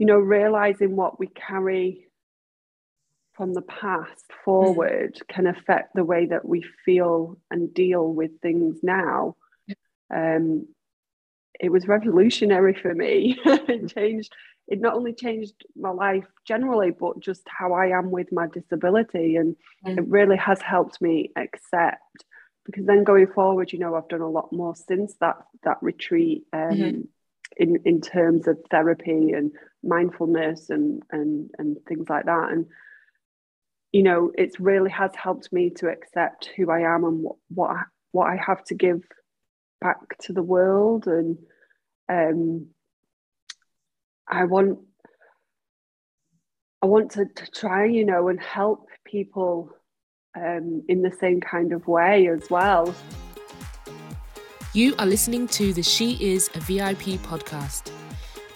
you know, realizing what we carry from the past forward mm. can affect the way that we feel and deal with things now. Um, it was revolutionary for me. it changed. It not only changed my life generally, but just how I am with my disability, and mm. it really has helped me accept. Because then going forward, you know, I've done a lot more since that that retreat. Um, mm-hmm. In, in terms of therapy and mindfulness and and and things like that and you know it's really has helped me to accept who I am and what what I, what I have to give back to the world and um, I want I want to, to try you know and help people um, in the same kind of way as well. You are listening to the She Is a VIP podcast.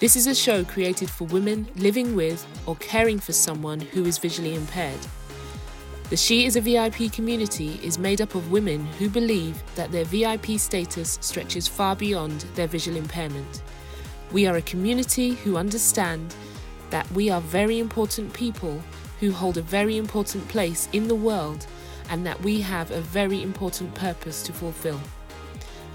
This is a show created for women living with or caring for someone who is visually impaired. The She is a VIP community is made up of women who believe that their VIP status stretches far beyond their visual impairment. We are a community who understand that we are very important people who hold a very important place in the world and that we have a very important purpose to fulfill.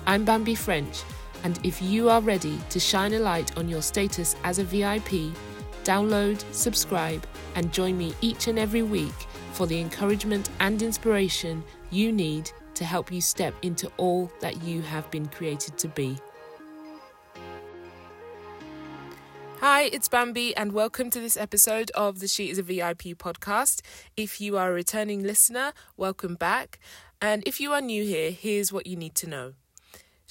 I'm Bambi French, and if you are ready to shine a light on your status as a VIP, download, subscribe, and join me each and every week for the encouragement and inspiration you need to help you step into all that you have been created to be. Hi, it's Bambi, and welcome to this episode of the She is a VIP podcast. If you are a returning listener, welcome back. And if you are new here, here's what you need to know.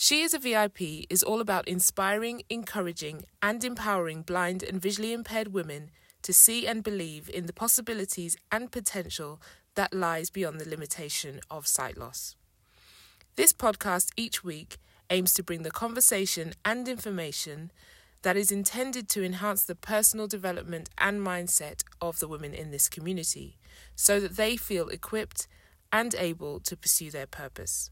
She is a VIP is all about inspiring, encouraging, and empowering blind and visually impaired women to see and believe in the possibilities and potential that lies beyond the limitation of sight loss. This podcast each week aims to bring the conversation and information that is intended to enhance the personal development and mindset of the women in this community so that they feel equipped and able to pursue their purpose.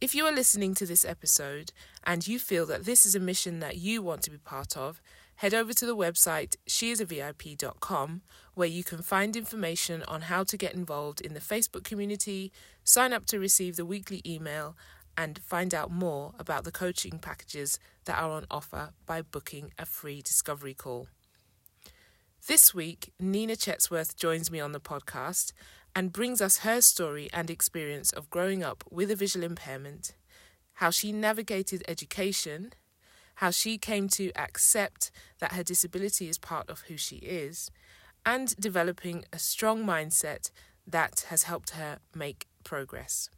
If you are listening to this episode and you feel that this is a mission that you want to be part of, head over to the website sheisavip.com where you can find information on how to get involved in the Facebook community, sign up to receive the weekly email, and find out more about the coaching packages that are on offer by booking a free discovery call. This week, Nina Chetsworth joins me on the podcast and brings us her story and experience of growing up with a visual impairment, how she navigated education, how she came to accept that her disability is part of who she is, and developing a strong mindset that has helped her make progress.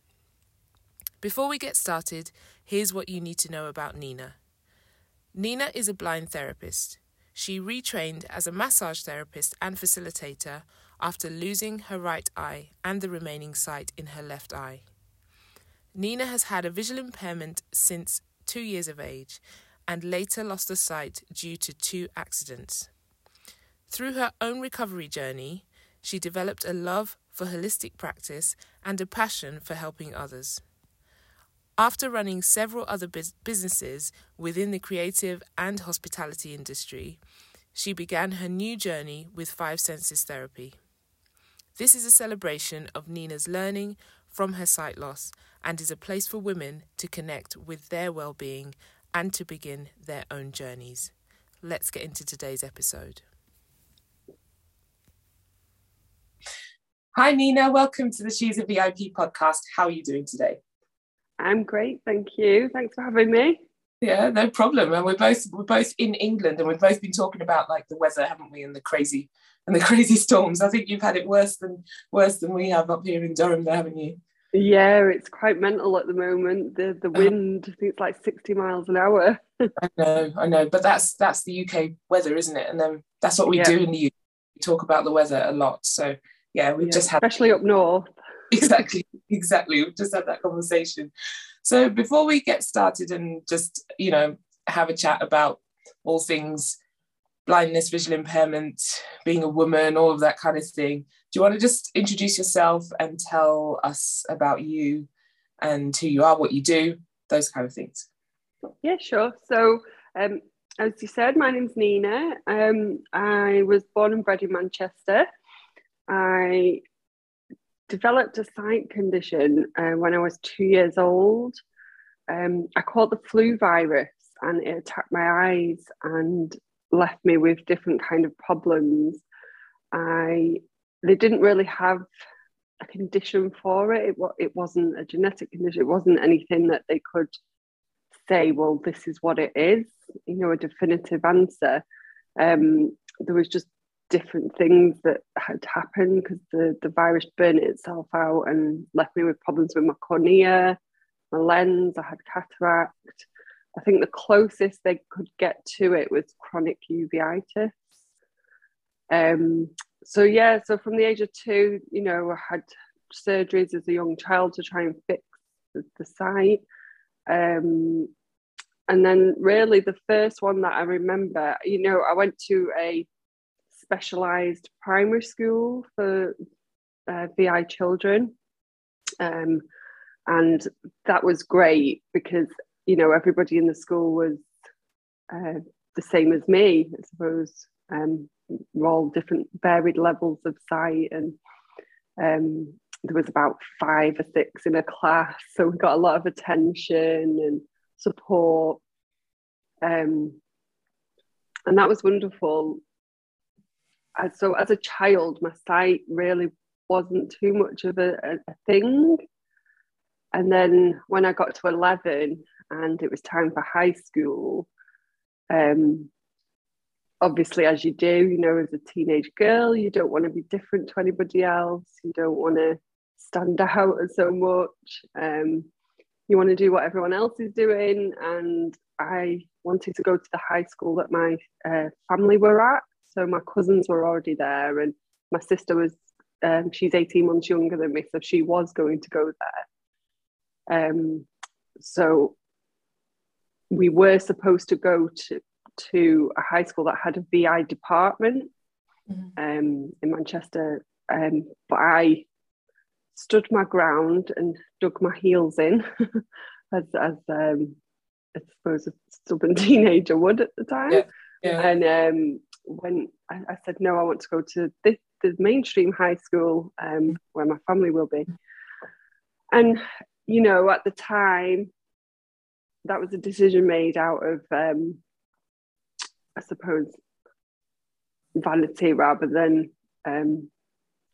Before we get started, here's what you need to know about Nina. Nina is a blind therapist. She retrained as a massage therapist and facilitator after losing her right eye and the remaining sight in her left eye. Nina has had a visual impairment since two years of age and later lost the sight due to two accidents. Through her own recovery journey, she developed a love for holistic practice and a passion for helping others. After running several other businesses within the creative and hospitality industry, she began her new journey with Five Senses Therapy. This is a celebration of Nina's learning from her sight loss and is a place for women to connect with their well being and to begin their own journeys. Let's get into today's episode. Hi, Nina. Welcome to the She's a VIP podcast. How are you doing today? I'm great, thank you. Thanks for having me. Yeah, no problem. And we're both we're both in England, and we've both been talking about like the weather, haven't we? And the crazy and the crazy storms. I think you've had it worse than worse than we have up here in Durham, there, haven't you? Yeah, it's quite mental at the moment. The the uh-huh. wind, I think it's like 60 miles an hour. I know, I know. But that's that's the UK weather, isn't it? And then that's what we yeah. do in the UK. We talk about the weather a lot. So yeah, we've yeah, just had especially up north. exactly, exactly. We've just had that conversation. So before we get started and just, you know, have a chat about all things blindness, visual impairment, being a woman, all of that kind of thing. Do you want to just introduce yourself and tell us about you and who you are, what you do, those kind of things? Yeah, sure. So um, as you said, my name's Nina. Um, I was born and bred in Manchester. I developed a sight condition uh, when I was two years old. Um, I caught the flu virus and it attacked my eyes and left me with different kind of problems. I they didn't really have a condition for it. It, it wasn't a genetic condition. It wasn't anything that they could say, well, this is what it is, you know, a definitive answer. Um, there was just different things that had happened because the, the virus burned itself out and left me with problems with my cornea, my lens, I had cataract. I think the closest they could get to it was chronic uveitis. Um, so yeah, so from the age of two, you know, I had surgeries as a young child to try and fix the, the sight. Um, and then really the first one that I remember, you know, I went to a specialized primary school for uh, VI children. Um, and that was great because, you know, everybody in the school was uh, the same as me, I suppose. Um, we're all different, varied levels of sight, and um, there was about five or six in a class, so we got a lot of attention and support. Um, and that was wonderful. So, as a child, my sight really wasn't too much of a, a, a thing. And then when I got to 11 and it was time for high school, um, obviously, as you do, you know, as a teenage girl, you don't want to be different to anybody else. You don't want to stand out so much. Um, you want to do what everyone else is doing. And I wanted to go to the high school that my uh, family were at. So my cousins were already there, and my sister was, um, she's 18 months younger than me. So she was going to go there. Um, so we were supposed to go to to a high school that had a VI department mm-hmm. um, in Manchester. Um, but I stood my ground and dug my heels in, as, as um, I suppose a stubborn teenager would at the time. Yeah. Yeah. And um, when I, I, said, no, I want to go to this, the mainstream high school um, where my family will be. And, you know, at the time, that was a decision made out of um, I suppose, vanity rather than um,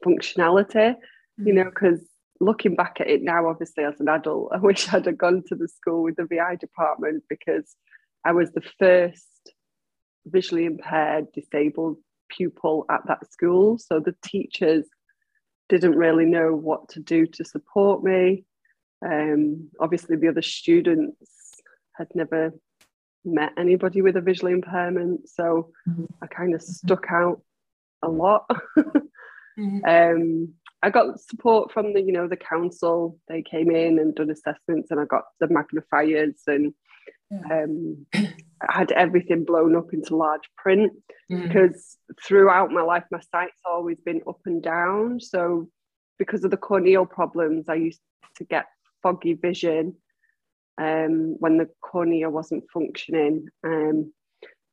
functionality, mm-hmm. you know, because looking back at it now, obviously, as an adult, I wish I'd have gone to the school with the VI department because I was the first visually impaired, disabled pupil at that school. So the teachers didn't really know what to do to support me. Um, obviously, the other students had never met anybody with a visual impairment, so mm-hmm. I kind of mm-hmm. stuck out a lot. mm-hmm. um, I got support from the, you know, the council. They came in and done assessments, and I got the magnifiers, and yeah. um, I had everything blown up into large print mm-hmm. because throughout my life, my sight's always been up and down. So because of the corneal problems, I used to get foggy vision um, when the cornea wasn't functioning. Um,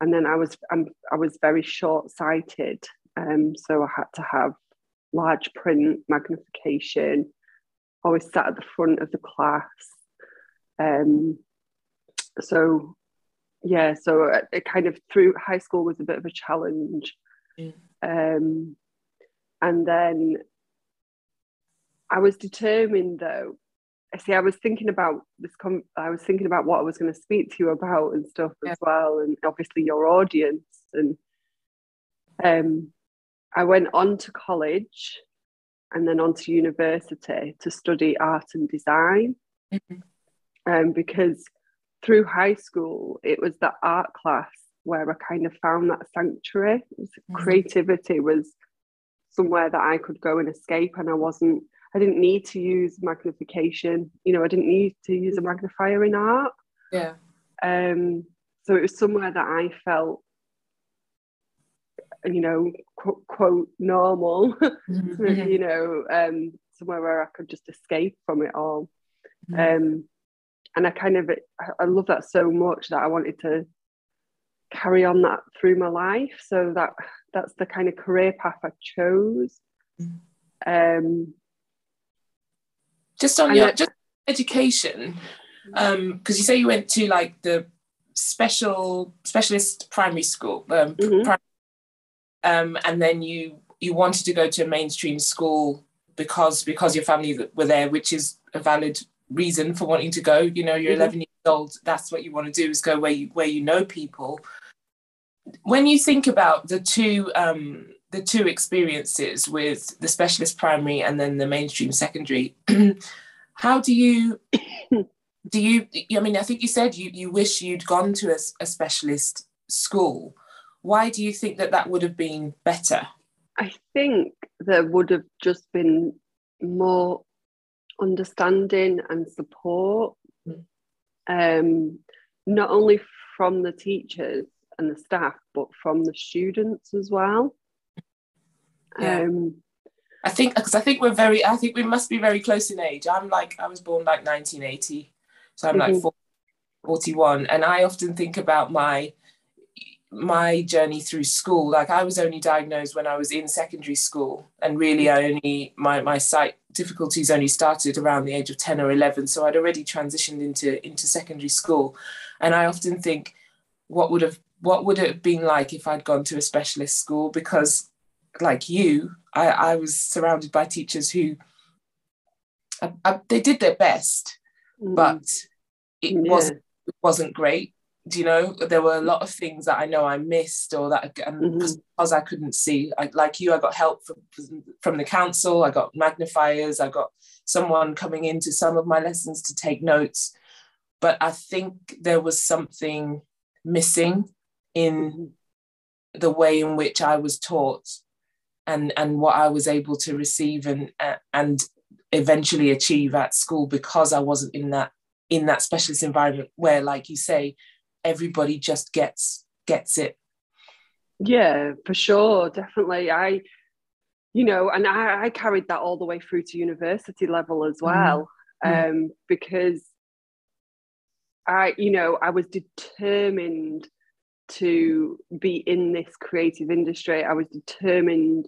and then I was I'm, I was very short sighted, um, so I had to have large print magnification. Always sat at the front of the class. Um, so yeah, so it, it, kind of through high school was a bit of a challenge. Mm. Um, and then I was determined though see, I was thinking about this. Com- I was thinking about what I was going to speak to you about and stuff yeah. as well, and obviously your audience. And um, I went on to college, and then on to university to study art and design. Mm-hmm. Um, because through high school, it was the art class where I kind of found that sanctuary. Mm-hmm. Creativity was somewhere that I could go and escape, and I wasn't I didn't need to use magnification. You know, I didn't need to use a magnifier in art. Yeah. Um, so it was somewhere that I felt, you know, quote, quote normal. Mm-hmm. you know, um, somewhere where I could just escape from it all. Mm-hmm. Um, and I kind of I love that so much that I wanted to carry on that through my life. So that that's the kind of career path I chose. Mm. Um, just on your just education, because um, you say you went to like the special specialist primary school, um, mm-hmm. primary, um, and then you you wanted to go to a mainstream school because because your family were there, which is a valid reason for wanting to go. You know, you're mm-hmm. 11 years old. That's what you want to do is go where you where you know people. When you think about the two um, the two experiences with the specialist primary and then the mainstream secondary, how do you do you? I mean, I think you said you you wish you'd gone to a, a specialist school. Why do you think that that would have been better? I think there would have just been more understanding and support, um, not only from the teachers and the staff, but from the students as well. Yeah. Um, I think because I think we're very, I think we must be very close in age. I'm like, I was born like 1980, so I'm mm-hmm. like 41, and I often think about my my journey through school like i was only diagnosed when i was in secondary school and really i only my my sight difficulties only started around the age of 10 or 11 so i'd already transitioned into into secondary school and i often think what would have what would it have been like if i'd gone to a specialist school because like you i i was surrounded by teachers who I, I, they did their best mm. but it yeah. wasn't it wasn't great do you know there were a lot of things that I know I missed or that mm-hmm. because I couldn't see I, like you I got help from, from the council I got magnifiers I got someone coming into some of my lessons to take notes but I think there was something missing in mm-hmm. the way in which I was taught and and what I was able to receive and and eventually achieve at school because I wasn't in that in that specialist environment where like you say everybody just gets gets it yeah for sure definitely i you know and i, I carried that all the way through to university level as mm-hmm. well mm. um, because i you know i was determined to be in this creative industry i was determined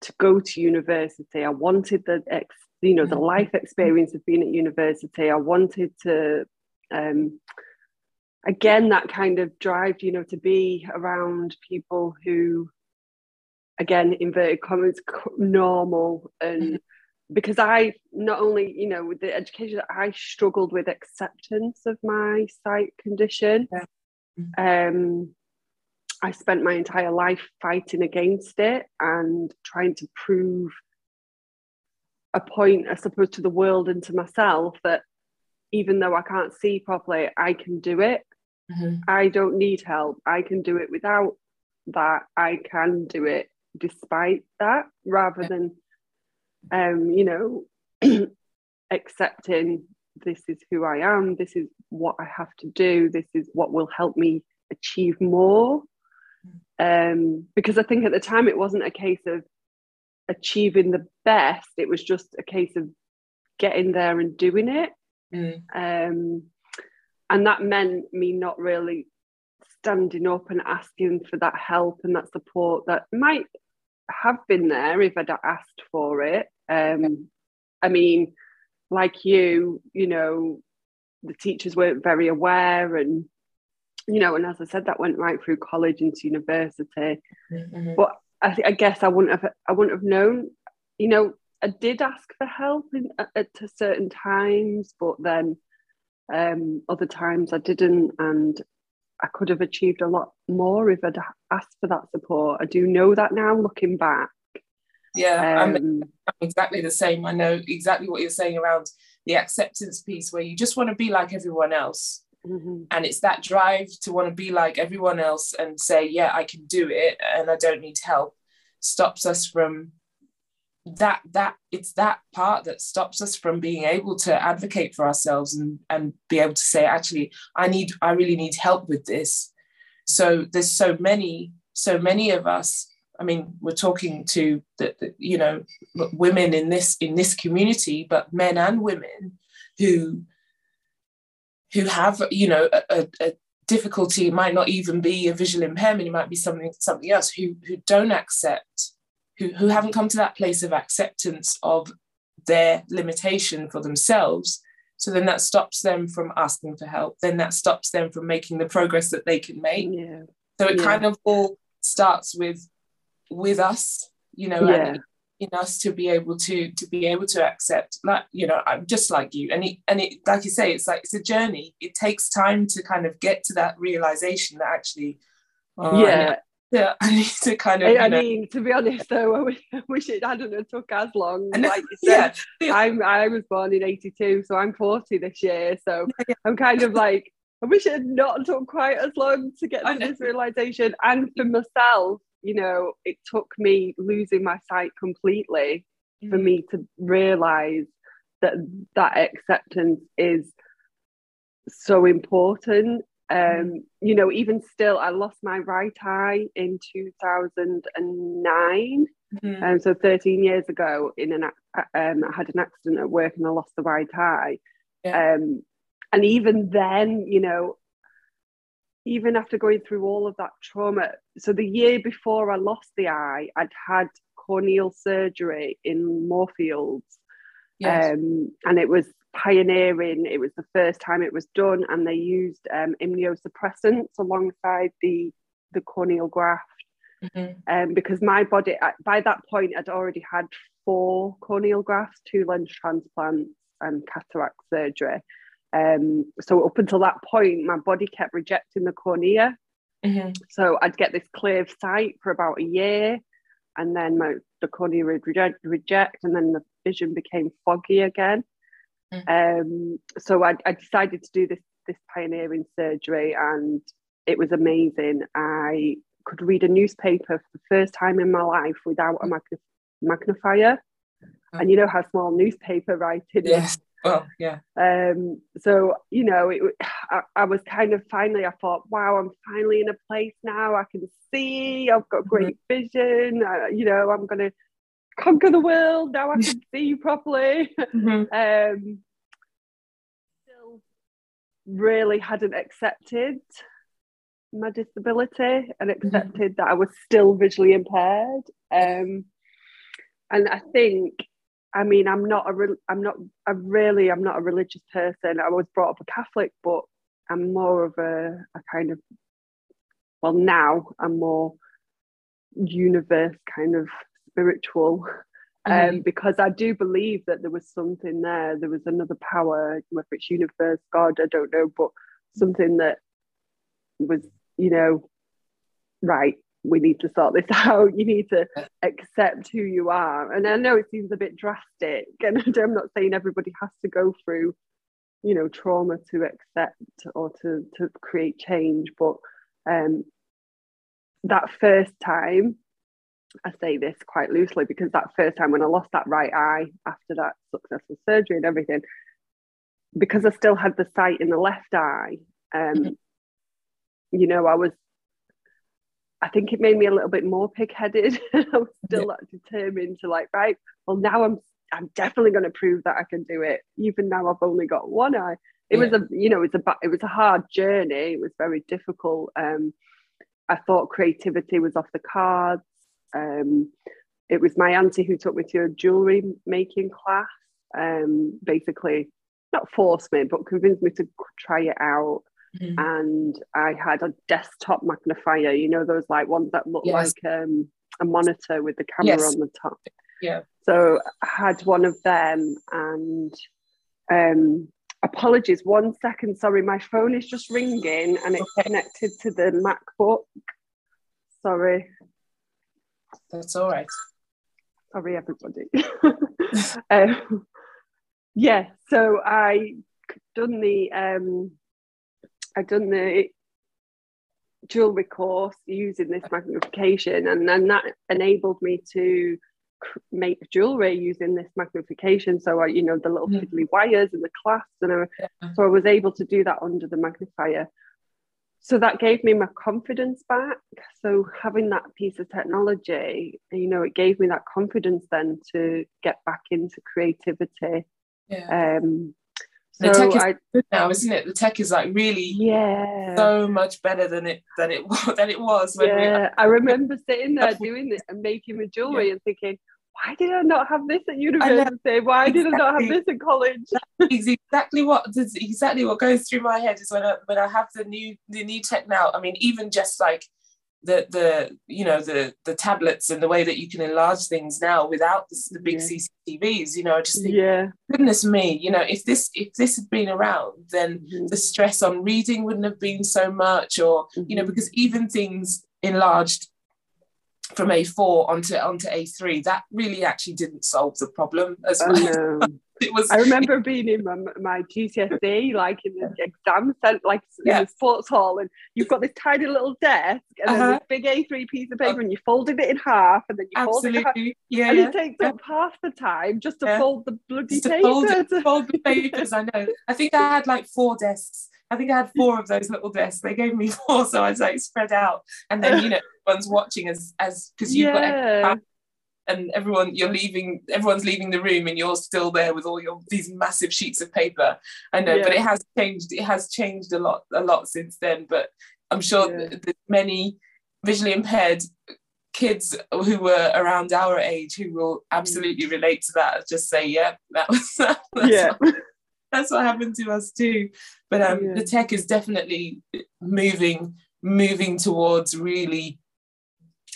to go to university i wanted the ex, you know the mm-hmm. life experience of being at university i wanted to um, again that kind of drive you know to be around people who again inverted commas normal and mm-hmm. because i not only you know with the education i struggled with acceptance of my sight condition yeah. Um i spent my entire life fighting against it and trying to prove a point i suppose to the world and to myself that even though I can't see properly, I can do it. Mm-hmm. I don't need help. I can do it without that. I can do it despite that, rather yeah. than, um, you know, accepting this is who I am, this is what I have to do, this is what will help me achieve more. Um, because I think at the time it wasn't a case of achieving the best, it was just a case of getting there and doing it. Mm. Um, and that meant me not really standing up and asking for that help and that support that might have been there if I'd asked for it. Um, I mean, like you, you know, the teachers weren't very aware and you know, and as I said, that went right through college into university. Mm-hmm. But I, I guess I wouldn't have I wouldn't have known. You know, I did ask for help in, at, at certain times, but then um, other times I didn't, and I could have achieved a lot more if I'd asked for that support. I do know that now, looking back. Yeah, um, I'm, I'm exactly the same. I know exactly what you're saying around the acceptance piece, where you just want to be like everyone else. Mm-hmm. And it's that drive to want to be like everyone else and say, yeah, I can do it and I don't need help, stops us from that that it's that part that stops us from being able to advocate for ourselves and and be able to say actually i need i really need help with this so there's so many so many of us i mean we're talking to the, the you know women in this in this community but men and women who who have you know a, a difficulty it might not even be a visual impairment it might be something something else who who don't accept who, who haven't come to that place of acceptance of their limitation for themselves so then that stops them from asking for help then that stops them from making the progress that they can make yeah. so it Yeah. kind of all starts with with us you know Yeah. in us to be able to to be able to accept like you know i'm just like you and it and it like you say it's like it's a journey it takes time to kind of get to that realization that actually oh, yeah. yeah i need to kind of I, I mean, to be honest, though, I wish, I wish it hadn't have took as long. And- Like you said, yeah yeah. I'm I was born in '82, so I'm 40 this year. So I'm kind of like, I wish it had not took quite as long to get to this realization. And for myself, you know, it took me losing my sight completely for Mm. me to realize that that acceptance is so important. Um, you know, even still, I lost my right eye in 2009. Mhm. Um, so 13 years ago, in an um, I had an accident at work and I lost the right eye. Yeah. Um, and even then, you know, even after going through all of that trauma, so the year before I lost the eye, I'd had corneal surgery in Moorfields, yes. um, and it was pioneering. It was the first time it was done, and they used um, immunosuppressants alongside the the corneal graft Mhm. um, because my body by that point I'd already had four corneal grafts, two lens transplants, and cataract surgery. Um, so up until that point, my body kept rejecting the cornea. Mhm. So I'd get this clear sight for about a year, and then my the cornea would reject, reject and then the vision became foggy again. Um, so I, I decided to do this this pioneering surgery, and it was amazing. I could read a newspaper for the first time in my life without a magni- magnifier, and you know how small newspaper writing is. Well yeah Um, so you know, it, I, I was kind of finally. I thought, wow, I'm finally in a place now. I can see. I've got great vision. Uh, you know, I'm gonna conquer the world now. I can see properly. Mhm. Um, still, really hadn't accepted my disability and accepted that I was still visually impaired. Um, and I think I mean, I'm not a, re- I'm not, I really, I'm not a religious person. I was brought up a Catholic, but I'm more of a, a kind of, well, now I'm more universe kind of spiritual, um, because I do believe that there was something there. There was another power, whether it's universe, God, I don't know, but something that was, you know, right we need to sort this out. You need to accept who you are. And I know it seems a bit drastic, and I'm not saying everybody has to go through, you know, trauma to accept or to to create change. But um, that first time, I say this quite loosely because that first time when I lost that right eye after that successful surgery and everything, because I still had the sight in the left eye, um, you know, I was I think it made me a little bit more pig-headed. I was still like, determined to like, right, well now I'm I'm definitely going to prove that I can do it. Even now I've only got one eye. It Yeah. was a you know, it was a it was a hard journey. It was very difficult. Um, I thought creativity was off the cards. Um, it was my auntie who took me to a jewelry making class. Um, basically, not forced me, but convinced me to try it out Mhm. and I had a desktop magnifier, you know, those like ones that look Yes. like um, a monitor with the camera Yes. on the top. Yeah. So I had one of them and um, apologies, one second, sorry, my phone is just ringing and it's Okay. connected to the MacBook. Sorry, That's all right. sorry everybody. um, yeah, so I done the um, I done the jewelry course using this magnification, and then that enabled me to make jewelry using this magnification. So I, you know, the little Mm. fiddly wires and the clasps, and I, Yeah. so I was able to do that under the magnifier. So that gave me my confidence back. So having that piece of technology, you know, it gave me that confidence then to get back into creativity Yeah. um, the tech is I, good now, isn't it? The tech is like really yeah so much better than it than it was than it was. yeah, we, I remember sitting there doing it and making the jewelry yeah. and thinking, why did I not have this at university? Why exactly. did I not have this in college? Exactly what exactly what goes through my head is when I when I have the new the new tech now. I mean, even just like the the you know the the tablets and the way that you can enlarge things now without the, the big yeah. CCTVs you know I just think yeah goodness me you know if this if this had been around then mm-hmm. the stress on reading wouldn't have been so much or mm-hmm. you know mm-hmm. because even things enlarged from A4 onto onto A3 that really actually didn't solve the problem as well it was. I remember being in my, my GCSE, like in the exam center, like yeah. in the sports hall, and you've got this tiny little desk and uh-huh. this big A3 piece of paper, and you folded it in half, and then you Absolutely. fold it, yeah, and yeah. it takes yeah. up half the time just to yeah. fold the bloody papers. Fold, it, fold the papers. I know. I think I had like four desks. I think I had four of those little desks. They gave me four, so I was like spread out, and then you know, one's watching as as because you've got and everyone you're leaving everyone's leaving the room and you're still there with all your these massive sheets of paper i know yeah. but it has changed it has changed a lot a lot since then but i'm sure yeah. that many visually impaired kids who were around our age who will absolutely mm. relate to that just say yeah that was that's yeah what, that's what happened to us too but um yeah. the tech is definitely moving moving towards really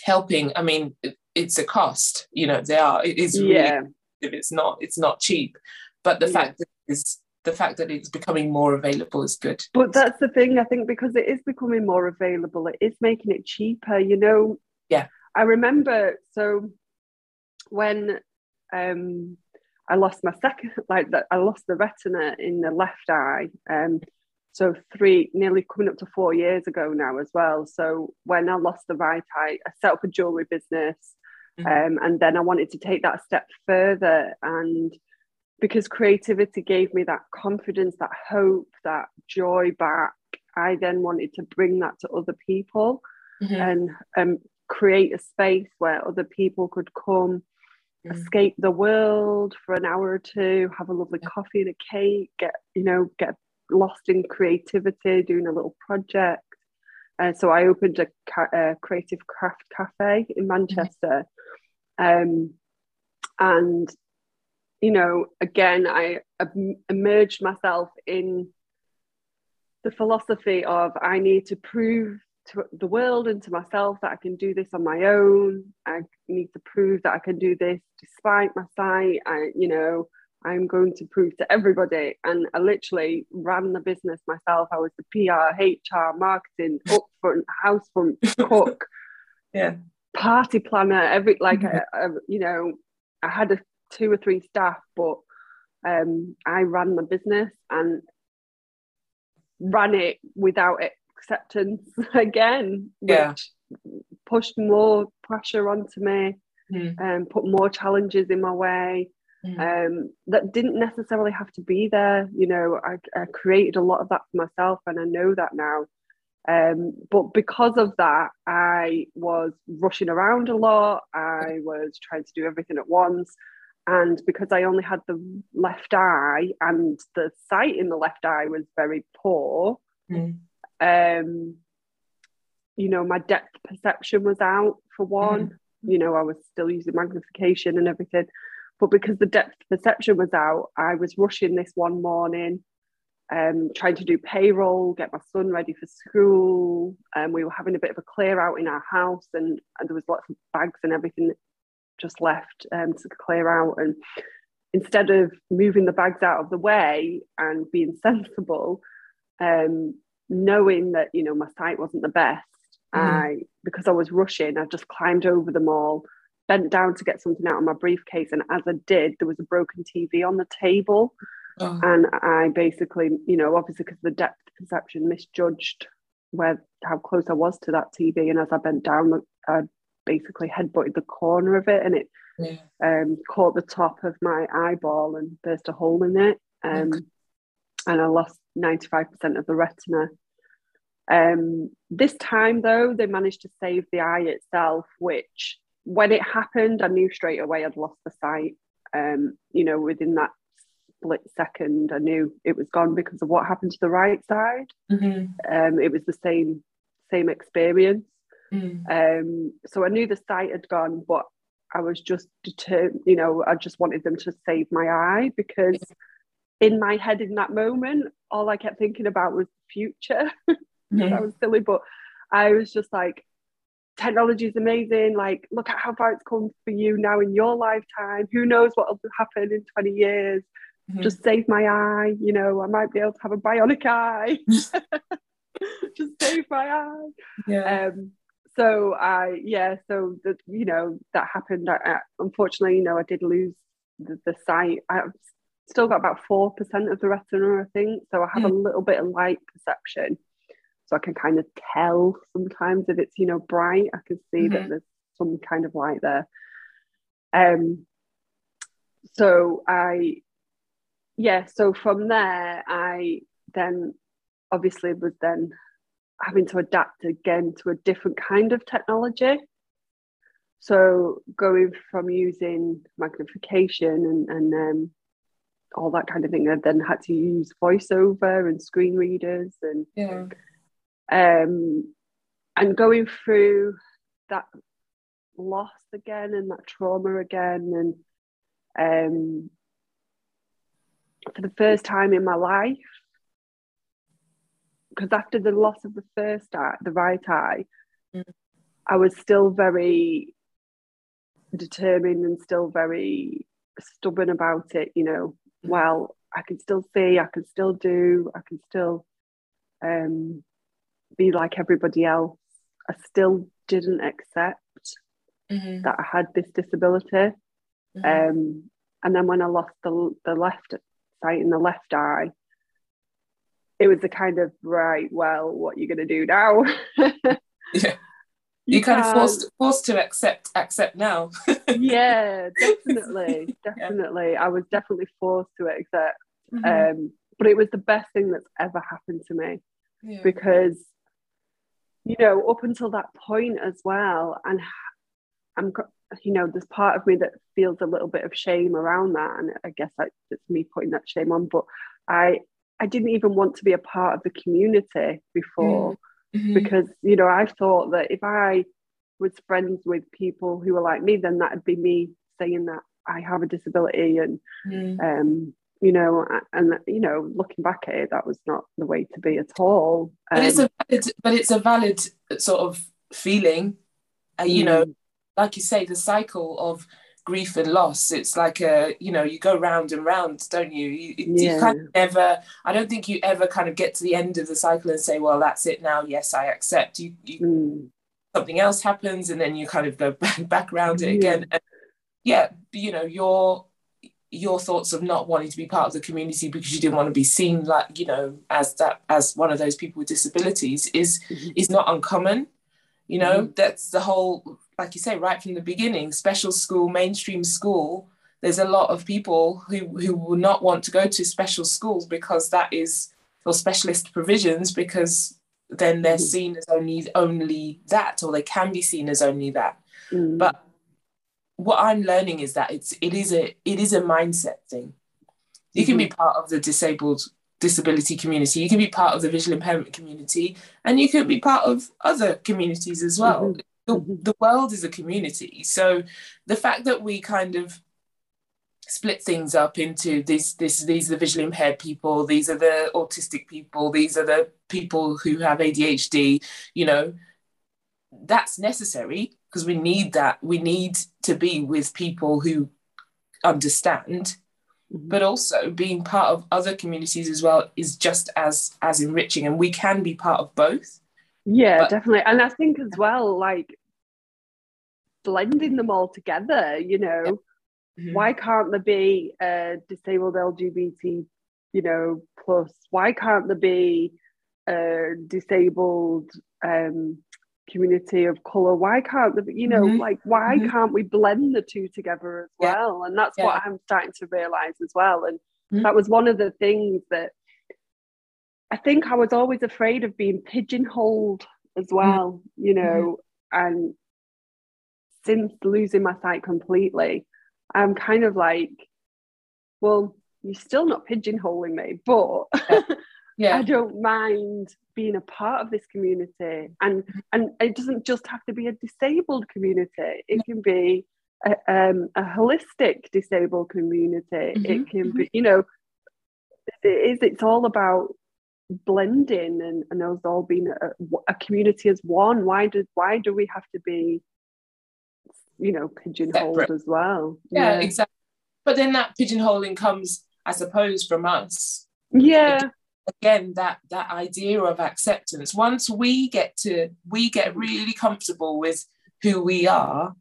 helping i mean it's a cost you know they are it is really yeah. it's not it's not cheap. But the yeah. fact that it's the fact that it's becoming more available is good. But that's the thing i think because it is becoming more available it is making it cheaper you know? Yeah. I remember so when um i lost my second like that i lost the retina in the left eye um so three nearly coming up to four years ago now as well. So when i lost the right eye i set up a jewelry business Mm-hmm. Um, and then I wanted to take that a step further. And because creativity gave me that confidence, that hope, that joy back, I then wanted to bring that to other people mm-hmm. and um, create a space where other people could come, mm-hmm. escape the world for an hour or two, have a lovely yeah. coffee and a cake, get, you know, get lost in creativity, doing a little project. Uh, so I opened a, ca- a, creative craft cafe in. Manchester, um, and, you know, again, I immersed myself in the philosophy of I need to prove to the world and to myself that I can do this on my own. I need to prove that I can do this despite my sight. I, you know, I'm going to prove to everybody. And I literally ran the business myself. I was the PR, HR, marketing, upfront, house front, cook. yeah party planner every like mm-hmm. a, a, you know i had a two or three staff but um, i ran the business and ran it without acceptance again yeah. which pushed more pressure onto me mm. and put more challenges in my way mm. um, that didn't necessarily have to be there you know I, I created a lot of that for myself and i know that now um, but because of that, I was rushing around a lot. I was trying to do everything at once. And because I only had the left eye and the sight in the left eye was very poor, mm. um, you know, my depth perception was out for one. Mm. You know, I was still using magnification and everything. But because the depth perception was out, I was rushing this one morning um, trying to do payroll, get my son ready for school. And um, we were having a bit of a clear out in our house, and, and there was lots of bags and everything just left um, to clear out. And instead of moving the bags out of the way and being sensible, um, knowing that you know my sight wasn't the best, mm. I because I was rushing, I just climbed over them all, bent down to get something out of my briefcase, and as I did, there was a broken TV on the table. Oh. And I basically, you know, obviously because the depth perception misjudged where how close I was to that TV, and as I bent down, I basically headbutted the corner of it, and it yeah. um, caught the top of my eyeball and burst a hole in it, um, okay. and I lost ninety five percent of the retina. Um, this time, though, they managed to save the eye itself, which when it happened, I knew straight away I'd lost the sight. Um, you know, within that split second I knew it was gone because of what happened to the right side. Mhm. Um, it was the same same experience. Mm. Um, so I knew the sight had gone, but I was just determined, you know, I just wanted them to save my eye because in my head in that moment, all I kept thinking about was the future. Mhm. that was silly, but I was just like, technology is amazing. Like, look at how far it's come for you now in your lifetime. Who knows what will happen in 20 years? Mhm. Just save my eye. You know, I might be able to have a bionic eye. just save my eye. yeah. Um, so I, yeah, so that you know that happened. I, I, unfortunately, you know, I did lose the, the sight. I've still got about four percent of the retina, I think. So I have a little bit of light perception, so I can kind of tell sometimes if it's you know bright. I can see that Mhm. there's some kind of light there. Um. So I, yeah. So from there, I then obviously was then having to adapt again to a different kind of technology. So going from using magnification and, and um, all that kind of thing, I then had to use voiceover and screen readers and yeah. Um, and going through that loss again and that trauma again and um, for the first time in my life because after the loss of the first eye the right eye Mm. I was still very determined and still very stubborn about it you know Mm. well I can still see I can still do I can still um, be like everybody else I still didn't accept Mhm. that I had this disability. Mhm. Um, and then when I lost the, the left sight in the left eye, it was the kind of right, well, what are you going to do now? Yeah. you kind of forced forced to accept accept now. Yeah, definitely, definitely. I was definitely forced to accept. Mhm. Um, but it was the best thing that's ever happened to me yeah. because, you know, up until that point as well, and I'm, you know, there's part of me that feels a little bit of shame around that, and I guess that's it's me putting that shame on. But I, I didn't even want to be a part of the community before Mhm. because you know I thought that if I was friends with people who were like me, then that'd be me saying that I have a disability and Mhm. um, you know, and you know, looking back at it, that was not the way to be at all. but it's Um, a valid, but it's a valid sort of feeling. Uh, you know, mm, like you say, the cycle of grief and loss. It's like a you know you go round and round, don't you? You, you kind of never. I don't think you ever kind of get to the end of the cycle and say, well, that's it now. Yes, I accept. You, you mm, something else happens, and then you kind of go back, back around it Yeah. again. And yeah, you know your your thoughts of not wanting to be part of the community because you didn't want to be seen like you know as that as one of those people with disabilities is mhm, is not uncommon you know Mhm. that's the whole like you say right from the beginning special school mainstream school there's a lot of people who who will not want to go to special schools because that is or specialist provisions because then they're Mhm. seen as only only that or they can be seen as only that mm, but what i'm learning is that it's it is a it is a mindset thing. You can be part of the disabled disability community you can be part of the visual impairment community and you can be part of other communities as well. Mhm. the, Mhm. the world is a community. So the fact that we kind of split things up into these this these are the visually impaired people these are the autistic people these are the people who have adhd you know that's necessary because we need that we need to be with people who understand mhm. but also being part of other communities as well is just as as enriching and we can be part of both yeah, but- definitely. And I think as well, like blending them all together, you know, why can't there be a disabled LGBT, you know, plus? Why can't there be a disabled um, community of color? Why can't be, you know, Mhm. like, why Mhm. can't we blend the two together as Yeah. well? And that's what I'm starting to realize as well. And Mhm. that was one of the things that I think I was always afraid of being pigeonholed as well, you know, and since losing my sight completely, I'm kind of like, well, you're still not pigeonholing me, but Yeah. Yeah. I don't mind being a part of this community. And and it doesn't just have to be a disabled community. It can be a, um, a holistic disabled community. Mhm, It can be, you know, it is. It's all about blending and, and us all being a, a community as one. Why do why do we have to be, you know, pigeonholed Separate. as well? yeah, exactly. But then that pigeonholing comes, I suppose, from us. yeah, Again, that that idea of acceptance. Once we get to we get really comfortable with who we are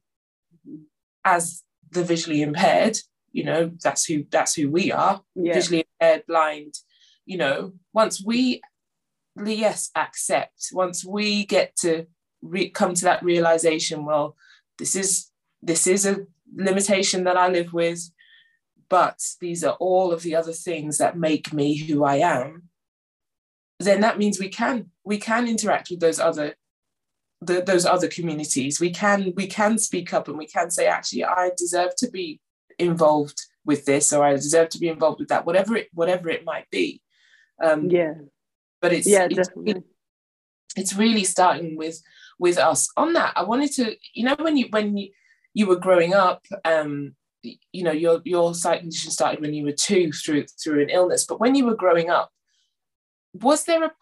as the visually impaired, you know, that's who that's who we are. yeah, visually impaired, blind, you know, once we, yes, accept, once we get to re- come to that realization, well, this is this is a limitation that I live with, but these are all of the other things that make me who I am. Then that means we can we can interact with those other the, those other communities. We can we can speak up and we can say actually I deserve to be involved with this or I deserve to be involved with that, whatever it whatever it might be. Um, yeah, but it's yeah, it's, definitely. it's really starting with with us. On that, I wanted to, you know, when you when you you were growing up, um, you know, your your sight condition started when you were two through through an illness. But when you were growing up, was there a?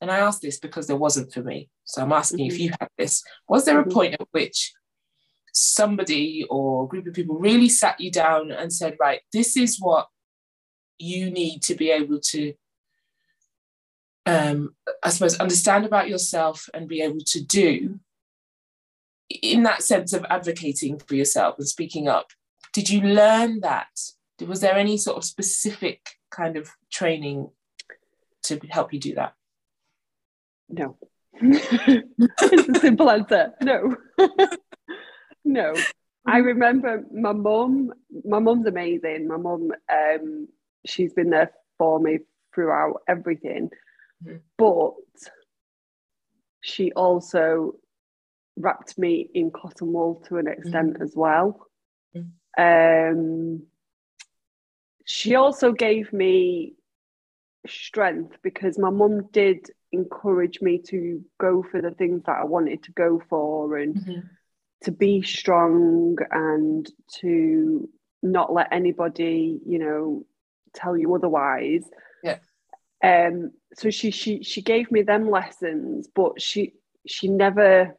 And I ask this because there wasn't for me. So I'm asking if Mhm. you had this. Was there a Mhm. point at which somebody or group of people really sat you down and said, right, this is what you need to be able to um, I suppose, understand about yourself and be able to do in that sense of advocating for yourself and speaking up. Did you learn that? Was there any sort of specific kind of training to help you do that? No. it's a simple answer. No. no. I remember my mum, my mum's amazing. My mum, um, she's been there for me throughout everything. Mhm. But she also wrapped me in cotton wool to an extent as well. Um, she also gave me strength because my mum did encourage me to go for the things that I wanted to go for and to be strong and to not let anybody, you know, tell you otherwise. Yeah. Um. So she she she gave me them lessons, but she she never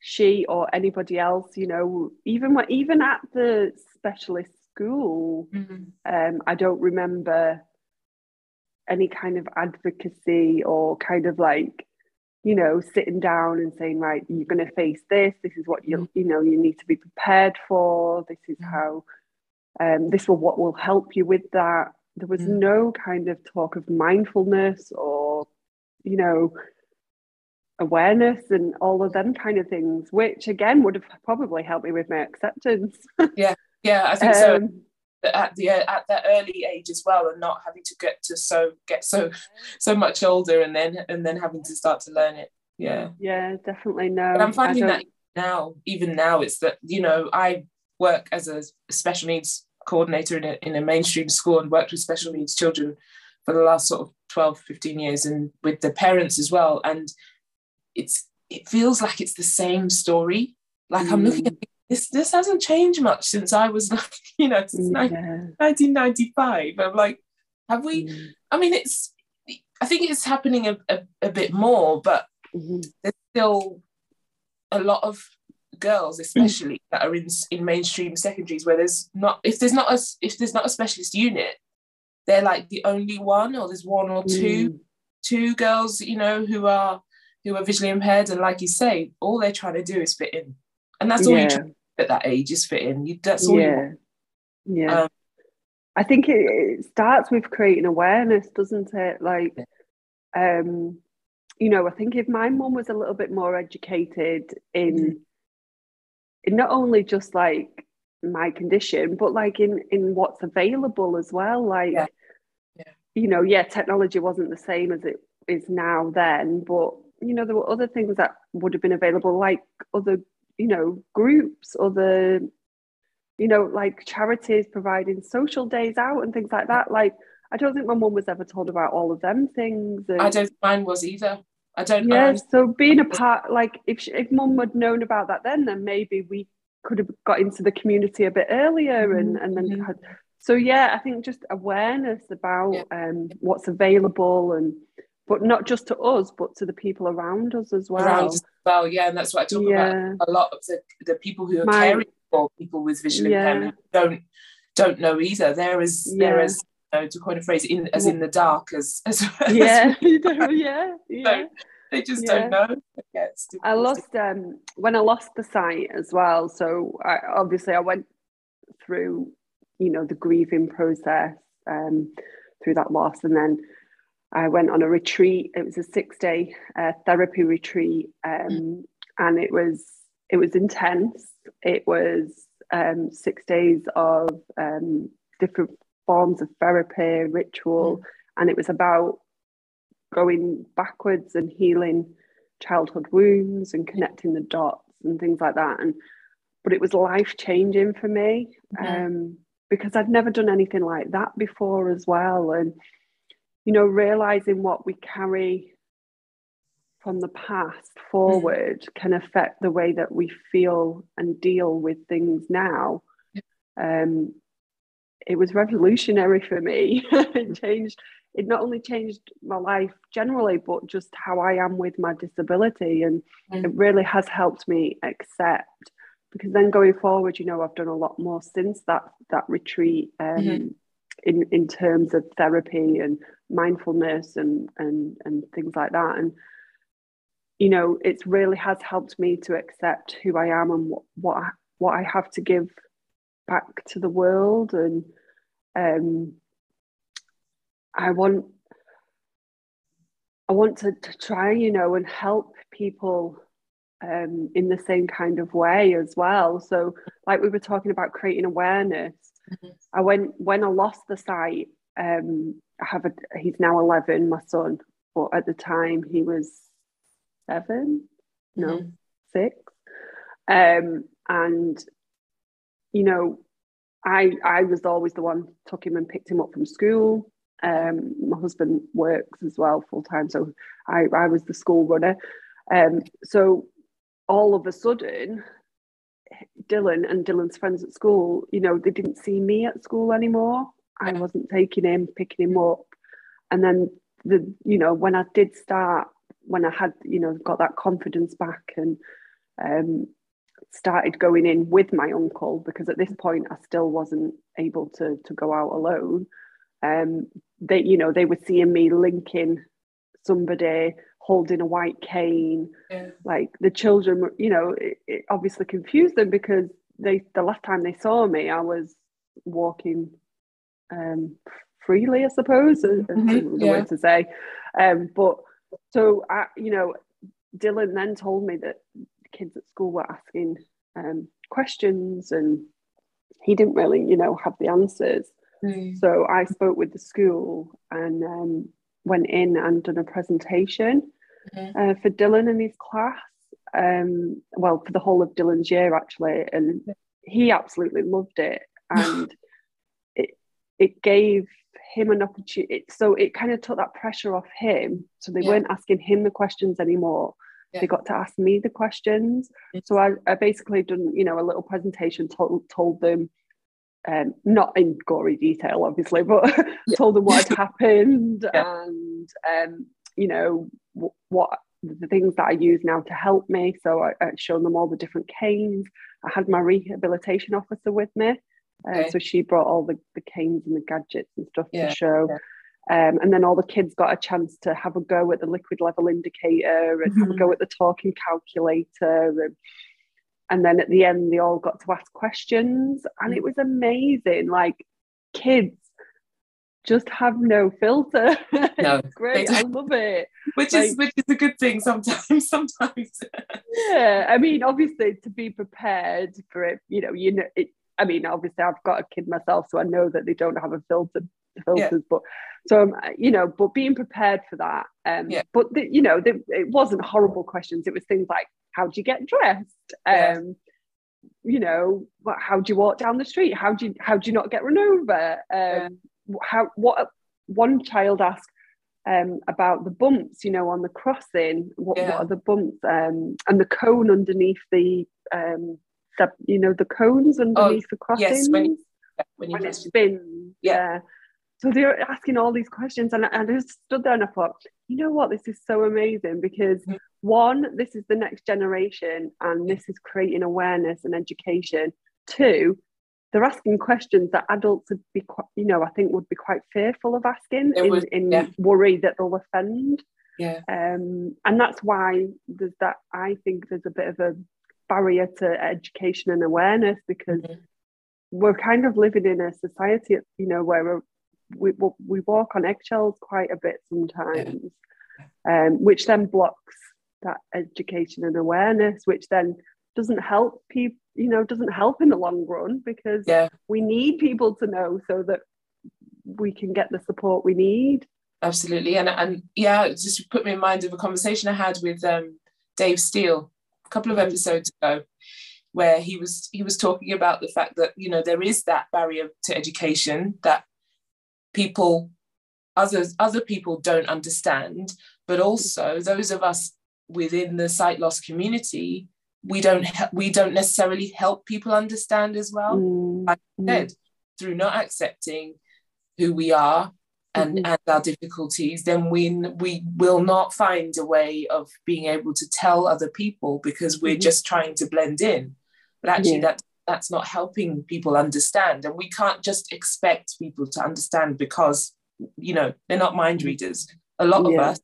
she or anybody else, you know, even when even at the specialist school, um, I don't remember any kind of advocacy or kind of like you know sitting down and saying right you're going to face this this is what you you know you need to be prepared for this is Mhm. how um, this will what will help you with that there was Mm. no kind of talk of mindfulness or you know awareness and all of them kind of things which again would have probably helped me with my acceptance Yeah, Yeah, I think so. At the uh, at that early age as well, and not having to get to so get so so much older, and then and then having to start to learn it. Yeah. yeah definitely no but I'm finding that now, even now, it's that you know I work as a special needs coordinator in a, in a mainstream school and worked with special needs children for the last sort of 12, 15 years, and with the parents as well. And it's it feels like it's the same story. Like I'm looking at mm. This. This hasn't changed much since I was like, you know, since yeah. 1995. I'm like, have we? Mm. I mean, it's. I think it's happening a, a, a bit more, but Mhm. there's still a lot of girls especially that are in in mainstream secondaries where there's not if there's not a if there's not a specialist unit they're like the only one or there's one or two Mm. two girls you know who are who are visually impaired and like you say all they're trying to do is fit in and that's all you yeah. try at that age is fit in you, that's all yeah yeah Um, i think it, it starts with creating awareness doesn't it like um you know i think if my mum was a little bit more educated in Mhm. in not only just like my condition but like in in what's available as well like Yeah. Yeah. you know yeah technology wasn't the same as it is now then but you know there were other things that would have been available like other you know groups or the you know, like charities providing social days out and things like that. Like, I don't think my mum was ever told about all of them things. And, I don't think mine was either. I don't. Know. Yeah, so being a part, like, if she, if mum had known about that then, then maybe we could have got into the community a bit earlier, and and then mm-hmm. had. So yeah, I think just awareness about yeah. um, what's available and but not just to us, but to the people around us as well. Around as well, yeah, and that's what I talk yeah. about. A lot of the, the people who are My, caring for people with visual yeah. impairment don't don't know either. There is yeah. there is you know, to coin a phrase, in as in the dark as as, yeah, yeah, yeah. So they just don't know. Yeah, I lost um when I lost the sight as well. So I, obviously I went through you know the grieving process um through that loss, and then I went on a retreat. It was a six day uh, therapy retreat, um, mm. and it was it was intense. It was um, six days of um, different forms of therapy, ritual, mm. and it was about going backwards and healing childhood wounds and connecting the dots and things like that. And but it was life changing for me mm-hmm. because I'd never done anything like that before as well, and you know, realizing what we carry from the past forward mm. can affect the way that we feel and deal with things now. Um, it was revolutionary for me. it changed, it not only changed my life generally, but just how I am with my disability. And mm. it really has helped me accept because then going forward, you know, I've done a lot more since that that retreat. Um, mm-hmm in in terms of therapy and mindfulness and and and things like that. And you know it's really has helped me to accept who I am and what what I, what I have to give back to the world. And um I want I want to, to try you know and help people um, in the same kind of way as well. So like we were talking about creating awareness Mm-hmm. I went when I lost the sight. Um, I have a. He's now eleven, my son, but at the time he was seven, no, mm-hmm. six. Um, and you know, I I was always the one took him and picked him up from school. Um, my husband works as well full time, so I I was the school runner. Um, so all of a sudden, Dylan and Dylan's friends at school, you know, they didn't see me at school anymore. I wasn't taking him, picking him up. And then the, you know, when I did start, when I had, you know, got that confidence back and um, started going in with my uncle, because at this point I still wasn't able to to go out alone. Um, they, you know, they were seeing me linking somebody holding a white cane. Yeah. Like the children, were, you know, it, it, obviously confused them because they the last time they saw me, I was walking um, freely, I suppose, mm-hmm. the yeah. word to say. Um, but so I, you know, Dylan then told me that kids at school were asking um, questions and he didn't really, you know, have the answers. Mm. So I spoke with the school and um, went in and done a presentation. Uh, for Dylan in his class. Um, well, for the whole of Dylan's year actually, and he absolutely loved it, and it it gave him an opportunity. So it kind of took that pressure off him. So they yeah. weren't asking him the questions anymore. Yeah. They got to ask me the questions. Mm-hmm. So I, I basically done, you know, a little presentation, told, told them um, not in gory detail, obviously, but yeah. told them what had happened and um, you know what the things that I use now to help me. So I, I showed them all the different canes. I had my rehabilitation officer with me. Uh, okay. So she brought all the, the canes and the gadgets and stuff yeah, to show. Yeah. Um, and then all the kids got a chance to have a go at the liquid level indicator and mm-hmm. have a mm-hmm. go at the talking calculator. And, and then at the end, they all got to ask questions. And it mm. was amazing. Like kids just have no filter. No, great. I love it. Which like, is which is a good thing sometimes. Sometimes. yeah, I mean, obviously, to be prepared for it, you know, you know, it, I mean, obviously, I've got a kid myself, so I know that they don't have a filter filters, yeah. but so um, you know, but being prepared for that. Um, yeah. But the, you know, the, it wasn't horrible questions. It was things like, "How do you get dressed?" Um, you know, how do you walk down the street? How do you how do you not get run over? Um, yeah. How what one child asked um, about the bumps, you know, on the crossing. What, yeah. what are the bumps? Um, and the cone underneath the, um, the you know, the cones underneath oh, the crossing. Yes, when, when, when it spins. Yeah. yeah. So they're asking all these questions, and I, and I just stood there and I thought, you know what, this is so amazing because mm-hmm. one, this is the next generation, and this is creating awareness and education. Two, they're asking questions that adults would be quite, you know, I think would be quite fearful of asking in, was, in yeah. worry that they'll offend. Yeah. Um, and that's why there's that, I think there's a bit of a barrier to education and awareness because mm-hmm. we're kind of living in a society, you know, where we, we walk on eggshells quite a bit sometimes, yeah. um, which then blocks that education and awareness, which then doesn't help people you know doesn't help in the long run because yeah. we need people to know so that we can get the support we need absolutely and and yeah it just put me in mind of a conversation i had with um, dave steele a couple of episodes ago where he was he was talking about the fact that you know there is that barrier to education that people others other people don't understand but also those of us within the sight loss community we don't we don't necessarily help people understand as well mm. like I said through not accepting who we are and, mm-hmm. and our difficulties then we we will not find a way of being able to tell other people because we're mm-hmm. just trying to blend in but actually yeah. that that's not helping people understand and we can't just expect people to understand because you know they're not mind readers a lot of us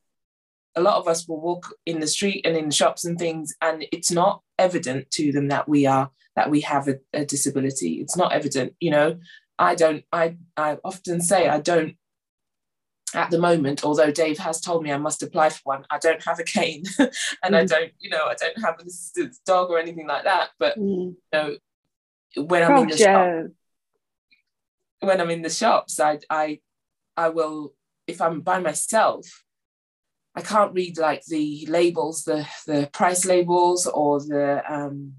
a lot of us will walk in the street and in shops and things and it's not evident to them that we are that we have a, a disability it's not evident you know i don't i i often say i don't at the moment although dave has told me i must apply for one i don't have a cane and mm. i don't you know i don't have a dog or anything like that but mm. you know when i'm in the yeah. shop when i'm in the shops i i i will if i'm by myself I can't read like the labels, the the price labels or the um,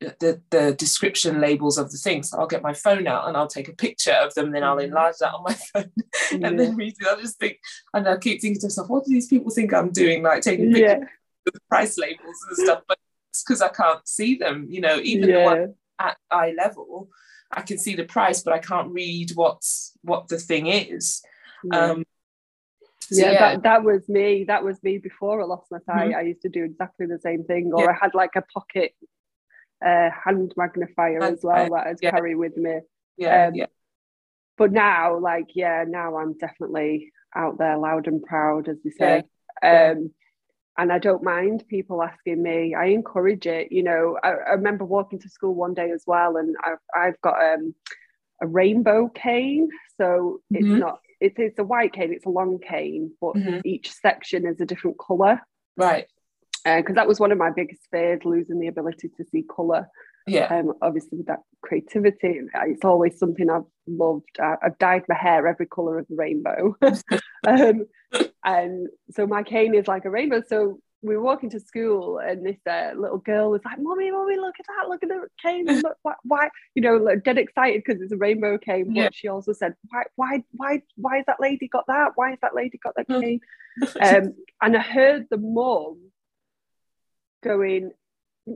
the the description labels of the things. So I'll get my phone out and I'll take a picture of them, then I'll mm. enlarge that on my phone yeah. and then read it. I'll just think, and I keep thinking to myself, what do these people think I'm doing? Like taking pictures yeah. of the price labels and stuff, but it's because I can't see them. You know, even yeah. the one at eye level, I can see the price, but I can't read what's what the thing is. Um, so, yeah, yeah, That, that was me. That was me before I lost my sight. Mm-hmm. I used to do exactly the same thing, or yeah. I had like a pocket uh, hand magnifier hand as well that I'd yeah. carry with me. Yeah, um, yeah. But now, like, yeah, now I'm definitely out there, loud and proud, as we say. Um, and I don't mind people asking me. I encourage it. You know, I, I remember walking to school one day as well, and I've I've got um, a rainbow cane, so mm-hmm. it's not it's, it's a white cane, it's a long cane, but mm-hmm. each section is a different colour. Right. Because uh, that was one of my biggest fears, losing the ability to see colour. Yeah. Um, obviously, with that creativity, it's always something I've loved. I, have dyed my hair every colour of the rainbow. um, and so my cane is like a rainbow. So we were walking to school and this uh, little girl was like, "Mommy, mommy, look at that! Look at the cane! Look, why, why? You know, like, dead excited because it's a rainbow cane." But yeah. she also said, "Why, why, why, why has that lady got that? Why has that lady got that cane?" um, and I heard the mum going,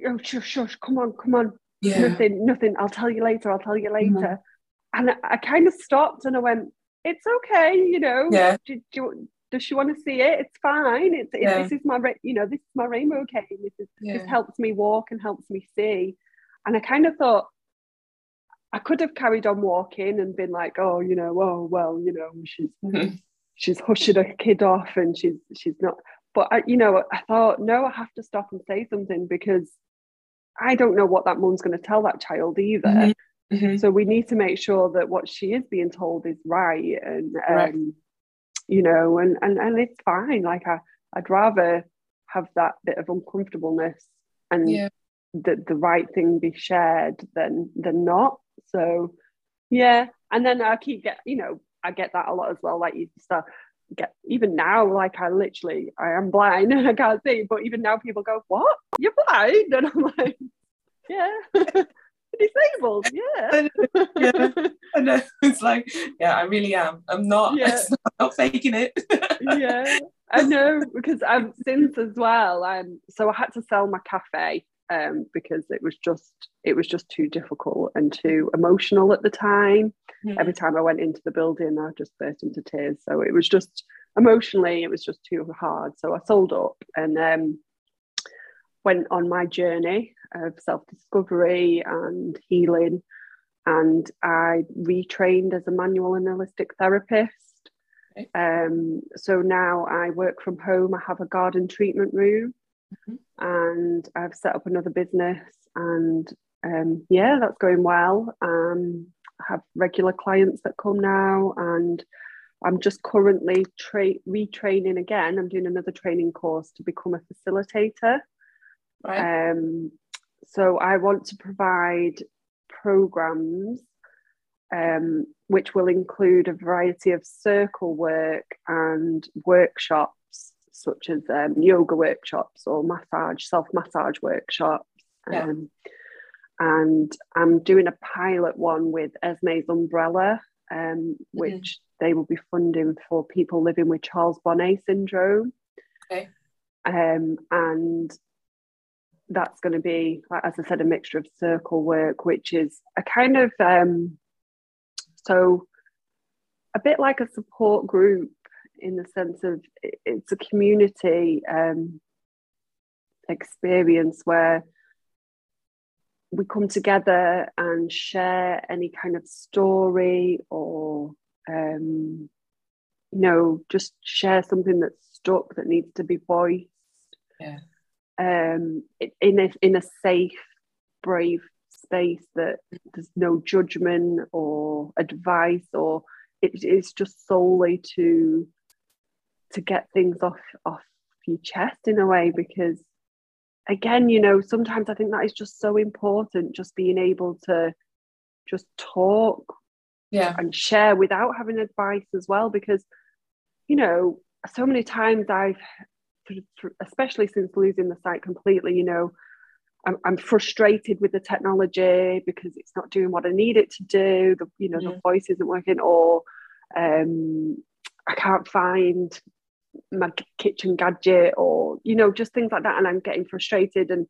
"Oh, shush, shush! Come on, come on! Yeah. Nothing, nothing. I'll tell you later. I'll tell you later." Mm-hmm. And I, I, kind of stopped and I went, "It's okay, you know. Yeah. Do, do, does she want to see it? It's fine. It's yeah. this is my you know this is my rainbow cane. This is yeah. this helps me walk and helps me see. And I kind of thought I could have carried on walking and been like, oh, you know, oh well, you know, she's mm-hmm. she's hushing her kid off and she's she's not. But I, you know, I thought no, I have to stop and say something because I don't know what that mum's going to tell that child either. Mm-hmm. Mm-hmm. So we need to make sure that what she is being told is right and. Um, you know, and and and it's fine. Like I, I'd rather have that bit of uncomfortableness and yeah. the the right thing be shared than than not. So yeah, and then I keep get you know I get that a lot as well. Like you start get even now, like I literally I am blind and I can't see, but even now people go, "What? You're blind?" And I'm like, "Yeah." disabled. Yeah. yeah. I know. It's like, yeah, I really am. I'm not, yeah. not, I'm not faking it. yeah. I know because I've since as well. Um, so I had to sell my cafe um, because it was just it was just too difficult and too emotional at the time. Mm-hmm. Every time I went into the building, I just burst into tears. So it was just emotionally, it was just too hard. So I sold up and um, went on my journey of self discovery and healing. And I retrained as a manual and holistic therapist. Okay. Um, so now I work from home. I have a garden treatment room, mm-hmm. and I've set up another business. And um, yeah, that's going well. Um, I have regular clients that come now, and I'm just currently tra- retraining again. I'm doing another training course to become a facilitator. Right. Um, so I want to provide programs um, which will include a variety of circle work and workshops, such as um, yoga workshops or massage, self massage workshops. Yeah. Um, and I'm doing a pilot one with Esme's Umbrella, um, mm-hmm. which they will be funding for people living with Charles Bonnet syndrome. Okay. Um, and that's going to be, as I said, a mixture of circle work, which is a kind of um, so a bit like a support group in the sense of it's a community um, experience where we come together and share any kind of story or um, you know just share something that's stuck that needs to be voiced. Yeah um, in a in a safe brave space that there's no judgment or advice or it, it's just solely to to get things off off your chest in a way because again you know sometimes i think that is just so important just being able to just talk yeah. and share without having advice as well because you know so many times i've especially since losing the sight completely you know I'm, I'm frustrated with the technology because it's not doing what i need it to do the you know yeah. the voice isn't working or um i can't find my kitchen gadget or you know just things like that and i'm getting frustrated and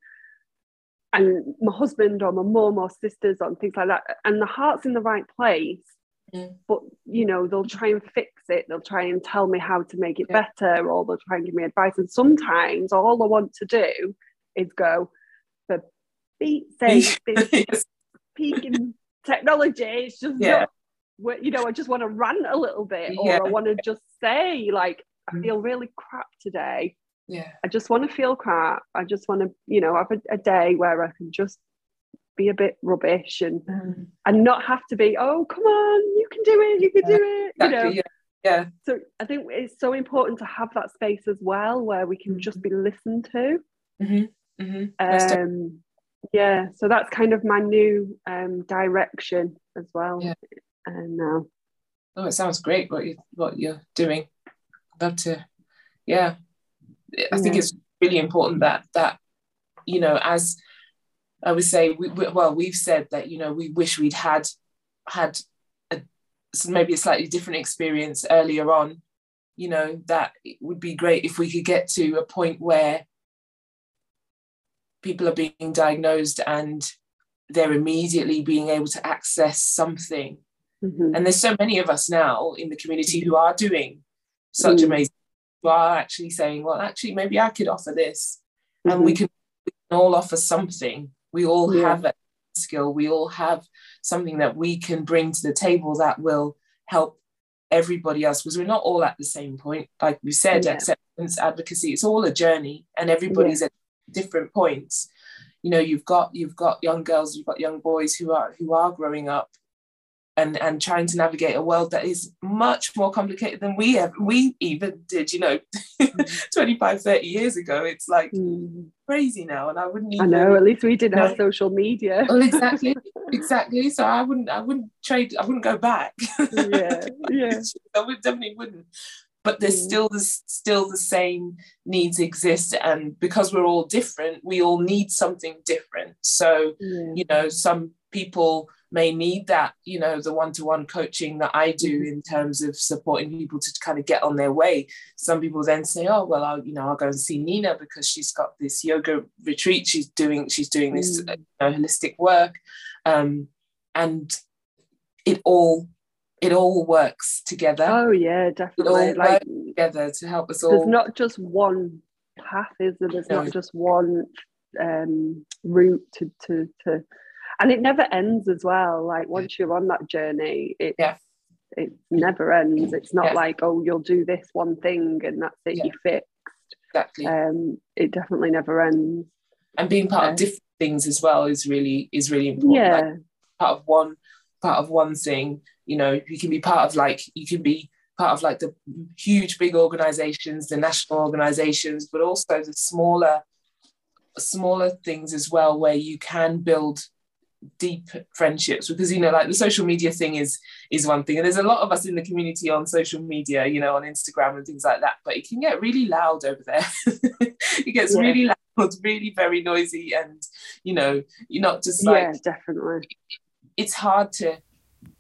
and my husband or my mum or sisters or things like that and the heart's in the right place but you know they'll try and fix it they'll try and tell me how to make it yeah. better or they'll try and give me advice and sometimes all i want to do is go for Pete's sake this peaking technology it's just yeah. not, you know i just want to rant a little bit or yeah. i want to just say like I mm. feel really crap today. Yeah. I just want to feel crap. I just want to, you know, have a, a day where I can just be a bit rubbish and mm. and not have to be, oh, come on, you can do it, you can yeah, do it. Exactly, you know. Yeah. Yeah. So I think it's so important to have that space as well where we can just be listened to. Mm-hmm. Mm-hmm. Um, yeah, so that's kind of my new um, direction as well. Yeah. Uh, now. Oh, it sounds great what you what you're doing I'd love to yeah i think it's really important that that you know as i would say we, we, well we've said that you know we wish we'd had had maybe a slightly different experience earlier on you know that it would be great if we could get to a point where people are being diagnosed and they're immediately being able to access something mm-hmm. and there's so many of us now in the community who are doing such mm. amazing who are actually saying, well, actually, maybe I could offer this. Mm-hmm. And we mm-hmm. can, we can, all offer something. We all yeah. have a skill. We all have something that we can bring to the table that will help everybody else because we're not all at the same point. Like we said, yeah. acceptance, advocacy, it's all a journey and everybody's yeah. at different points. You know, you've got you've got young girls, you've got young boys who are who are growing up and and trying to navigate a world that is much more complicated than we ever we even did you know mm. 25 30 years ago it's like mm. crazy now and i wouldn't even, i know at least we didn't know. have social media well exactly exactly so i wouldn't i wouldn't trade i wouldn't go back yeah yeah i would definitely wouldn't but there's mm. still the still the same needs exist and because we're all different we all need something different so yeah. you know some people may need that, you know, the one to one coaching that I do mm-hmm. in terms of supporting people to kind of get on their way. Some people then say, oh, well, I'll, you know, I'll go and see Nina because she's got this yoga retreat. She's doing, she's doing this mm. you know, holistic work. Um, and it all, it all works together. Oh yeah, definitely. like together to help us all. There's not just one path, is there? There's no. not just one um, route to, to to and it never ends as well. Like once you're on that journey it yeah. it never ends. It's not yeah. like oh you'll do this one thing and that's it yeah. you're fixed. Exactly. Um it definitely never ends. And being part of different things as well is really is really important. Yeah. Like part of one part of one thing you know you can be part of like you can be part of like the huge big organizations the national organizations but also the smaller smaller things as well where you can build deep friendships because you know like the social media thing is is one thing and there's a lot of us in the community on social media you know on instagram and things like that but it can get really loud over there it gets yeah. really loud really very noisy and you know you're not just like yeah definitely it's hard to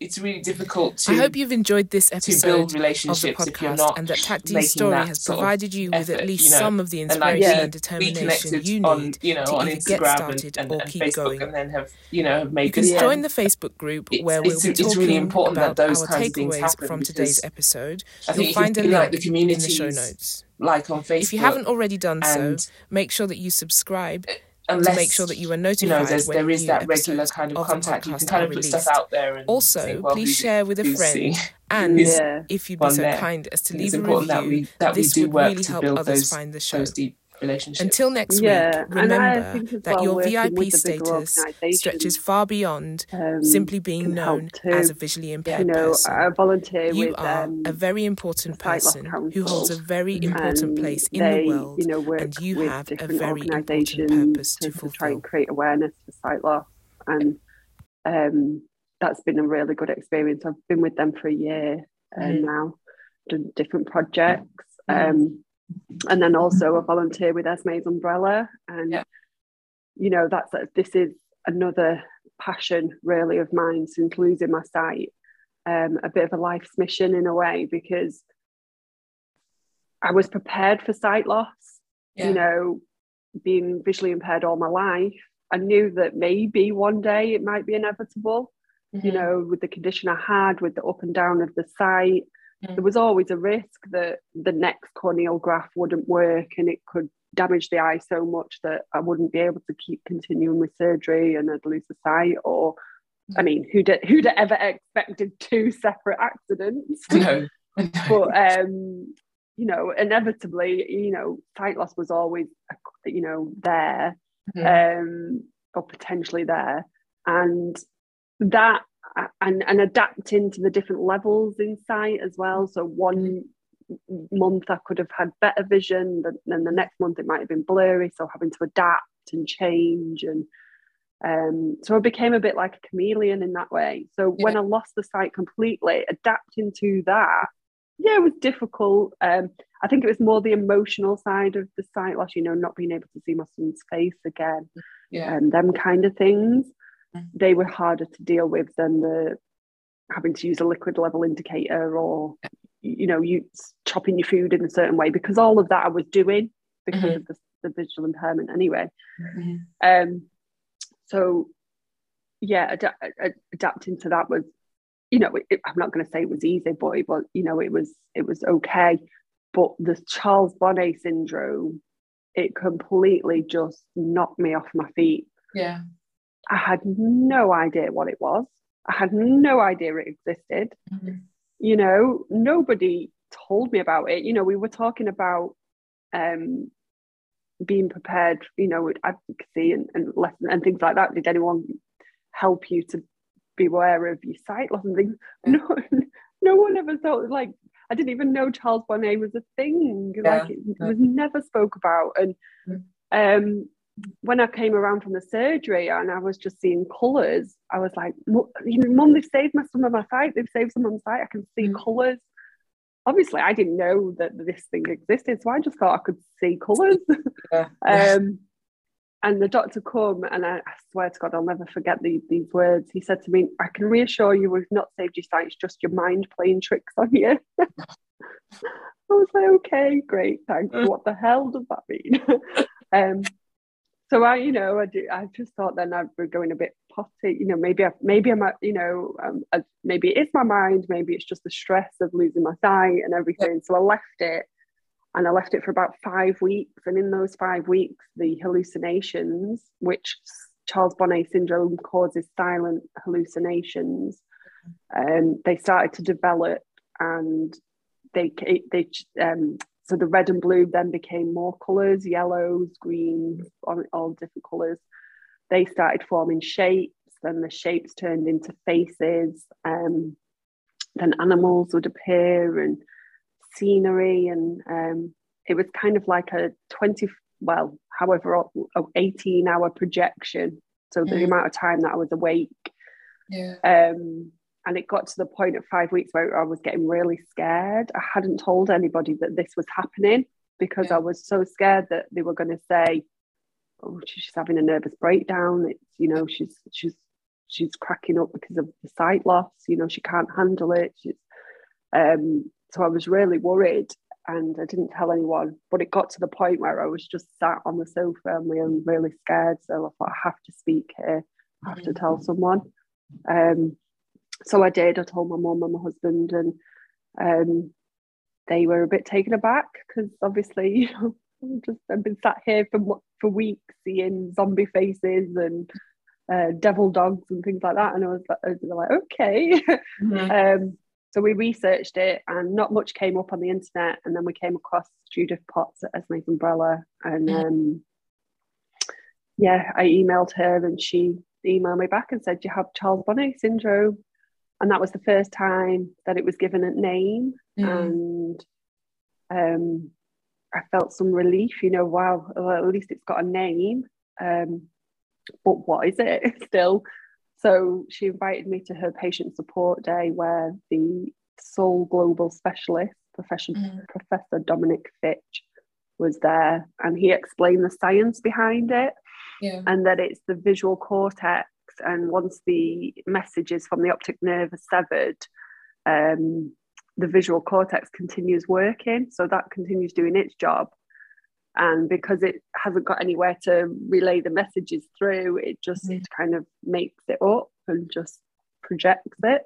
it's really difficult to. I hope you've enjoyed this episode to build of the podcast, and that Takti's story has provided you with effort, at least you know, some of the inspiration and, like, yeah, and determination you need on, you know, to on either get started and, and, or keep Facebook going. And then have you know have made you can yeah. join the Facebook group where we'll be talking really about those our takeaways from today's episode. You'll find a link like the in the show notes. Like on Facebook. If you haven't already done so, make sure that you subscribe uh, Unless, to make sure that you are notified. You know, there is that regular kind of, of contact. You can kind of put stuff out there. also, think, well, please share with a friend. And yeah. if you'd be so there. kind as to leave a review, that we, that this would really help others those, find the show. Relationships. Until next yeah. week, remember that well, your VIP status stretches far beyond um, simply being known as a visually impaired you know, person. I volunteer you with, are um, a very important person who holds a very important place in they, the world, you know, and you have a very important purpose to, to fulfill. try and create awareness for sight loss, and um, that's been a really good experience. I've been with them for a year uh, mm. now, done different projects. Mm. Um, and then also a volunteer with Esme's Umbrella. And, yeah. you know, that's this is another passion really of mine since losing my sight. Um, a bit of a life's mission in a way because I was prepared for sight loss, yeah. you know, being visually impaired all my life. I knew that maybe one day it might be inevitable, mm-hmm. you know, with the condition I had, with the up and down of the sight mm. there was always a risk that the next corneal graft wouldn't work and it could damage the eye so much that I wouldn't be able to keep continuing with surgery and I'd lose the sight or I mean who'd who'd ever expected two separate accidents no, no. but um you know inevitably you know sight loss was always you know there mm-hmm. um or potentially there and that and, and adapting to the different levels in sight as well. So one month I could have had better vision, then the next month it might have been blurry. So having to adapt and change and um, so I became a bit like a chameleon in that way. So yeah. when I lost the sight completely, adapting to that, yeah, it was difficult. Um, I think it was more the emotional side of the sight loss, you know, not being able to see my son's face again, yeah, and them kind of things they were harder to deal with than the having to use a liquid level indicator or you know you chopping your food in a certain way because all of that I was doing because mm-hmm. of the, the, visual impairment anyway mm-hmm. um so yeah ad- adapting to that was you know it, I'm not going to say it was easy but it was you know it was it was okay but the Charles Bonnet syndrome it completely just knocked me off my feet yeah I had no idea what it was. I had no idea it existed. Mm-hmm. You know, nobody told me about it. You know, we were talking about um, being prepared, you know, with advocacy and, and lesson and things like that. Did anyone help you to be aware of your sight loss and things? No, no one ever thought like I didn't even know Charles Bonnet was a thing. Yeah. Like it, it was never spoke about. And mm. um when I came around from the surgery and I was just seeing colours, I was like, you know, Mum, they've saved my, some of my sight. They've saved some of my sight. I can see mm. colours. Obviously, I didn't know that this thing existed, so I just thought I could see colours. Yeah. um, and the doctor come and I, I, swear to God, I'll never forget the, these words. He said to me, I can reassure you we've not saved your sight, it's just your mind playing tricks on you. I was like, okay, great, thanks. Mm. What the hell does that mean? um, so I, you know, I do. I just thought then I'd be going a bit potty. You know, maybe I, maybe I'm, you know, um, I, maybe it's my mind. Maybe it's just the stress of losing my sight and everything. So I left it, and I left it for about five weeks. And in those five weeks, the hallucinations, which Charles Bonnet syndrome causes silent hallucinations, um, they started to develop, and they they um, so the red and blue then became more colours, yellows, greens, all, all different colours. They started forming shapes, then the shapes turned into faces. Um, then animals would appear and scenery, and um, it was kind of like a 20, well, however, 18 hour projection. So the mm. amount of time that I was awake. Yeah. Um, and it got to the point of five weeks where I was getting really scared. I hadn't told anybody that this was happening because yeah. I was so scared that they were going to say, "Oh, she's having a nervous breakdown. It's you know she's she's she's cracking up because of the sight loss. You know she can't handle it." She's um, so I was really worried, and I didn't tell anyone. But it got to the point where I was just sat on the sofa and we were really scared. So I thought I have to speak here. I have to tell someone. Um, so I did. I told my mum and my husband, and um, they were a bit taken aback because obviously, you know, I've just I've been sat here for for weeks seeing zombie faces and uh, devil dogs and things like that, and I was, I was like, okay. Mm-hmm. um, so we researched it, and not much came up on the internet, and then we came across Judith Potts at Esme's Umbrella, and mm-hmm. um, yeah, I emailed her, and she emailed me back and said, "You have Charles Bonnet syndrome." And that was the first time that it was given a name mm. and um, I felt some relief you know wow well, at least it's got a name um, but what is it still so she invited me to her patient support day where the sole global specialist professor, mm. professor dominic ffytche was there and he explained the science behind it yeah. and that it's the visual cortex and once the messages from the optic nerve are severed, um, the visual cortex continues working. So that continues doing its job. And because it hasn't got anywhere to relay the messages through, it just mm. kind of makes it up and just projects it.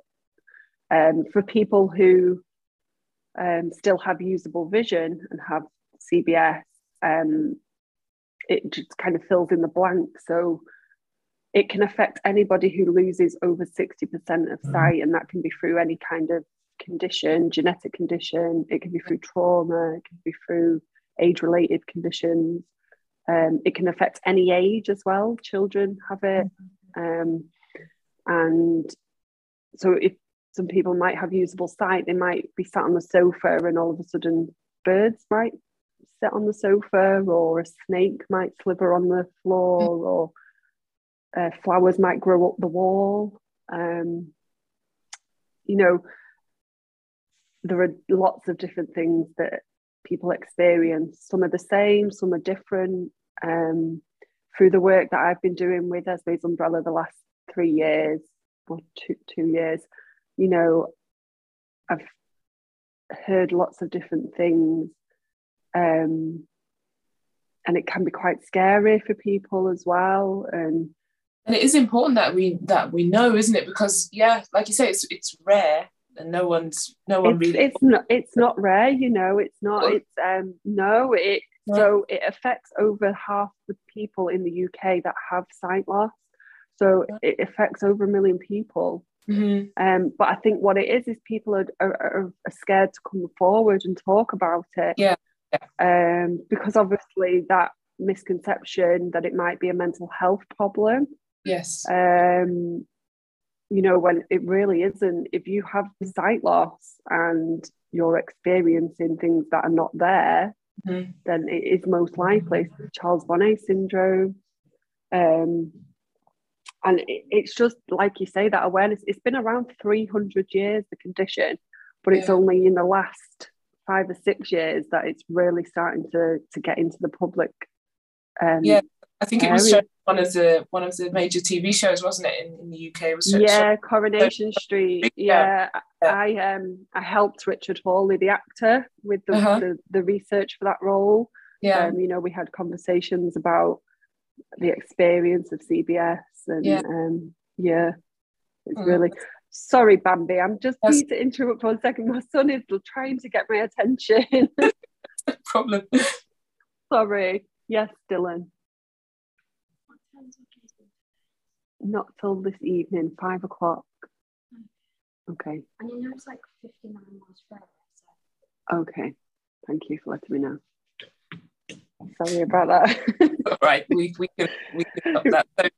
Um, for people who um, still have usable vision and have CBS, um, it just kind of fills in the blank. So it can affect anybody who loses over 60% of mm-hmm. sight, and that can be through any kind of condition, genetic condition, it can be through trauma, it can be through age related conditions. Um, it can affect any age as well. Children have it. Mm-hmm. Um, and so, if some people might have usable sight, they might be sat on the sofa and all of a sudden birds might sit on the sofa, or a snake might slither on the floor, mm. or uh, flowers might grow up the wall. Um, you know, there are lots of different things that people experience. Some are the same, some are different. Um, through the work that I've been doing with Esme's Umbrella the last three years or two, two years, you know, I've heard lots of different things. Um, and it can be quite scary for people as well. And and it is important that we that we know isn't it because yeah like you say it's it's rare and no one's no one it's, really it's not it's not rare you know it's not it's um no it yeah. so it affects over half the people in the uk that have sight loss so yeah. it affects over a million people mm-hmm. um but i think what it is is people are, are, are scared to come forward and talk about it yeah. yeah um because obviously that misconception that it might be a mental health problem Yes. Um, you know, when it really isn't, if you have sight loss and you're experiencing things that are not there, mm-hmm. then it is most likely Charles Bonnet syndrome. Um, and it, it's just like you say, that awareness, it's been around 300 years, the condition, but it's yeah. only in the last five or six years that it's really starting to, to get into the public um, yeah I think it was shown one of the one of the major TV shows, wasn't it, in, in the UK? It was yeah, Coronation Street. Yeah. yeah. I um I helped Richard Hawley, the actor, with the uh-huh. the, the, research for that role. Yeah, um, you know, we had conversations about the experience of CBS, and yeah, um, yeah it's mm. really. Sorry, Bambi. I'm just That's... need to interrupt one second. My son is trying to get my attention. problem. Sorry. Yes, Dylan. Not till this evening, five o'clock. Okay. And you know it's like 59 miles per hour. Okay. Thank you for letting me know. Sorry about that. right, we, we can we can stop that. So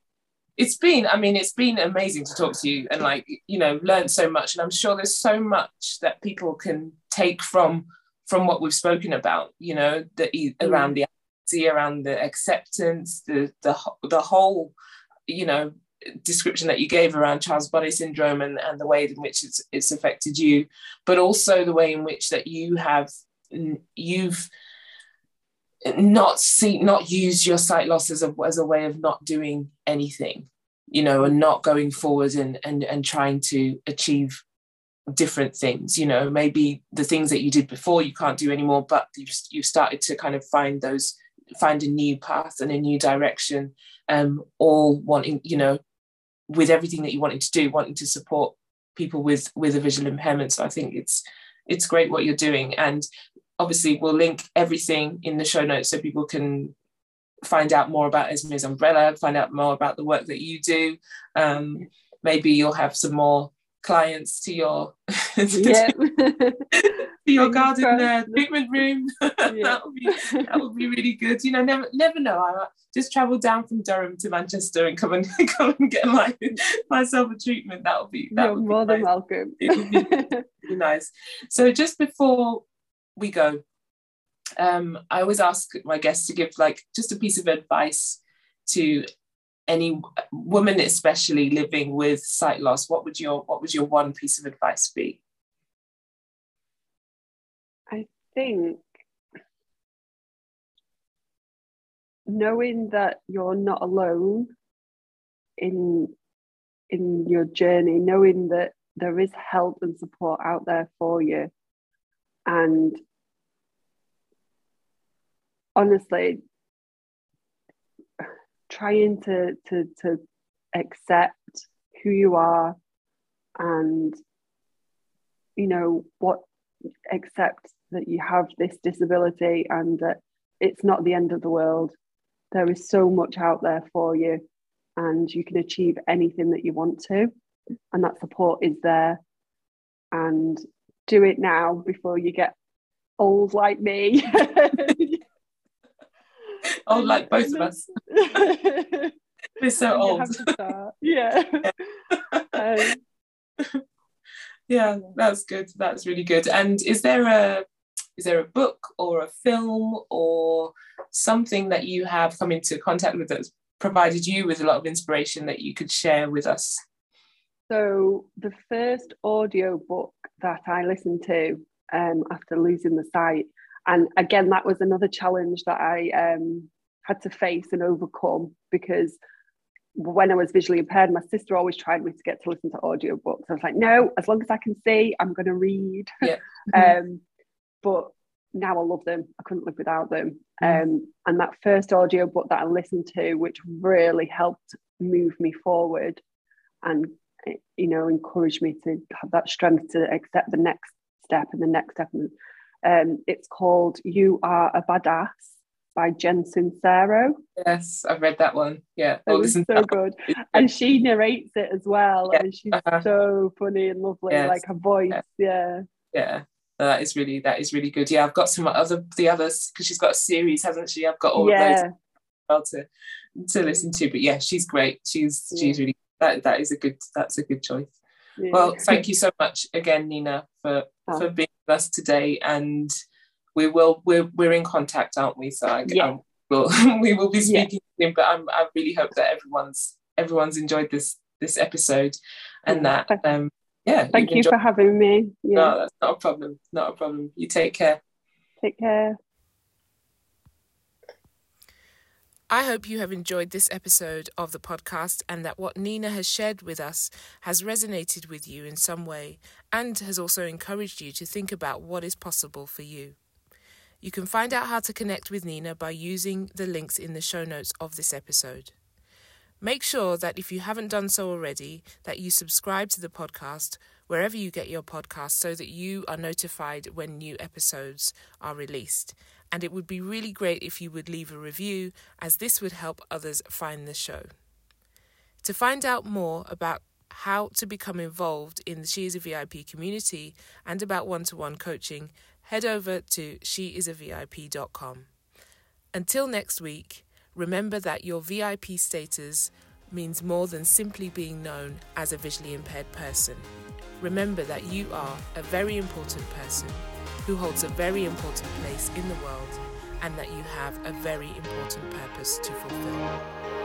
it's been, I mean, it's been amazing to talk to you and like, you know, learn so much. And I'm sure there's so much that people can take from from what we've spoken about, you know, the mm. around the around the acceptance, the the the whole, you know, description that you gave around Charles Bonnet syndrome and, and the way in which it's, it's affected you, but also the way in which that you have you've not see not use your sight loss as a as a way of not doing anything, you know, and not going forward and and and trying to achieve different things you know maybe the things that you did before you can't do anymore but you've, you've started to kind of find those find a new path and a new direction um all wanting you know with everything that you wanted to do, wanting to support people with with a visual impairment. So I think it's it's great what you're doing, and obviously we'll link everything in the show notes so people can find out more about Esme's umbrella, find out more about the work that you do. Um, maybe you'll have some more clients to your yeah. to your garden uh, treatment room. that would be that would be really good. You know, never never know. I just travel down from Durham to Manchester and come and come and get my myself a treatment. That would be that You're would more be than nice. welcome. it would be, be nice. So just before we go, um, I always ask my guests to give like just a piece of advice to any woman especially living with sight loss what would your what would your one piece of advice be? I think knowing that you're not alone in in your journey knowing that there is help and support out there for you. And honestly trying to to to accept who you are and you know what accept that you have this disability and that it's not the end of the world. There is so much out there for you and you can achieve anything that you want to. And that support is there. And do it now before you get old like me old like both of us. We're so old. Yeah. yeah. Um, yeah, that's good. That's really good. And is there a is there a book or a film or something that you have come into contact with that's provided you with a lot of inspiration that you could share with us? So the first audio book that I listened to um, after losing the sight and again that was another challenge that i um, had to face and overcome because when I was visually impaired, my sister always tried me to get to listen to audiobooks. I was like, no, as long as I can see, I'm going to read. Yeah. um, but now I love them. I couldn't live without them. Mm. Um, and that first audiobook that I listened to, which really helped move me forward and, you know, encouraged me to have that strength to accept the next step and the next step. And um, it's called You Are a Badass by Jen Sincero. Yes, I've read that one. Yeah, it was so good. And she narrates it as well. Yeah. And she's uh-huh. so funny and lovely, yes. like her voice. Yeah. Yeah. that is really that is really good. Yeah, I've got some other the others because she's got a series, hasn't she? I've got all yeah. of those as well to to listen to. But yeah, she's great. She's yeah. she's really that that is a good that's a good choice. Yeah. Well, thank you so much again, Nina, for oh. for being with us today, and we will we're we're in contact, aren't we? So I, yeah. Um, we'll, we will be speaking yeah. But I'm, I really hope that everyone's everyone's enjoyed this this episode, and that um yeah. Thank you for having me. Yeah. No, that's not a problem. Not a problem. You take care. Take care. I hope you have enjoyed this episode of the podcast and that what Nina has shared with us has resonated with you in some way and has also encouraged you to think about what is possible for you. You can find out how to connect with Nina by using the links in the show notes of this episode. Make sure that if you haven't done so already, that you subscribe to the podcast wherever you get your podcast so that you are notified when new episodes are released. And it would be really great if you would leave a review, as this would help others find the show. To find out more about how to become involved in the She is a VIP community and about one to one coaching, head over to sheisavip.com. Until next week, remember that your VIP status means more than simply being known as a visually impaired person. Remember that you are a very important person who holds a very important place in the world and that you have a very important purpose to fulfill.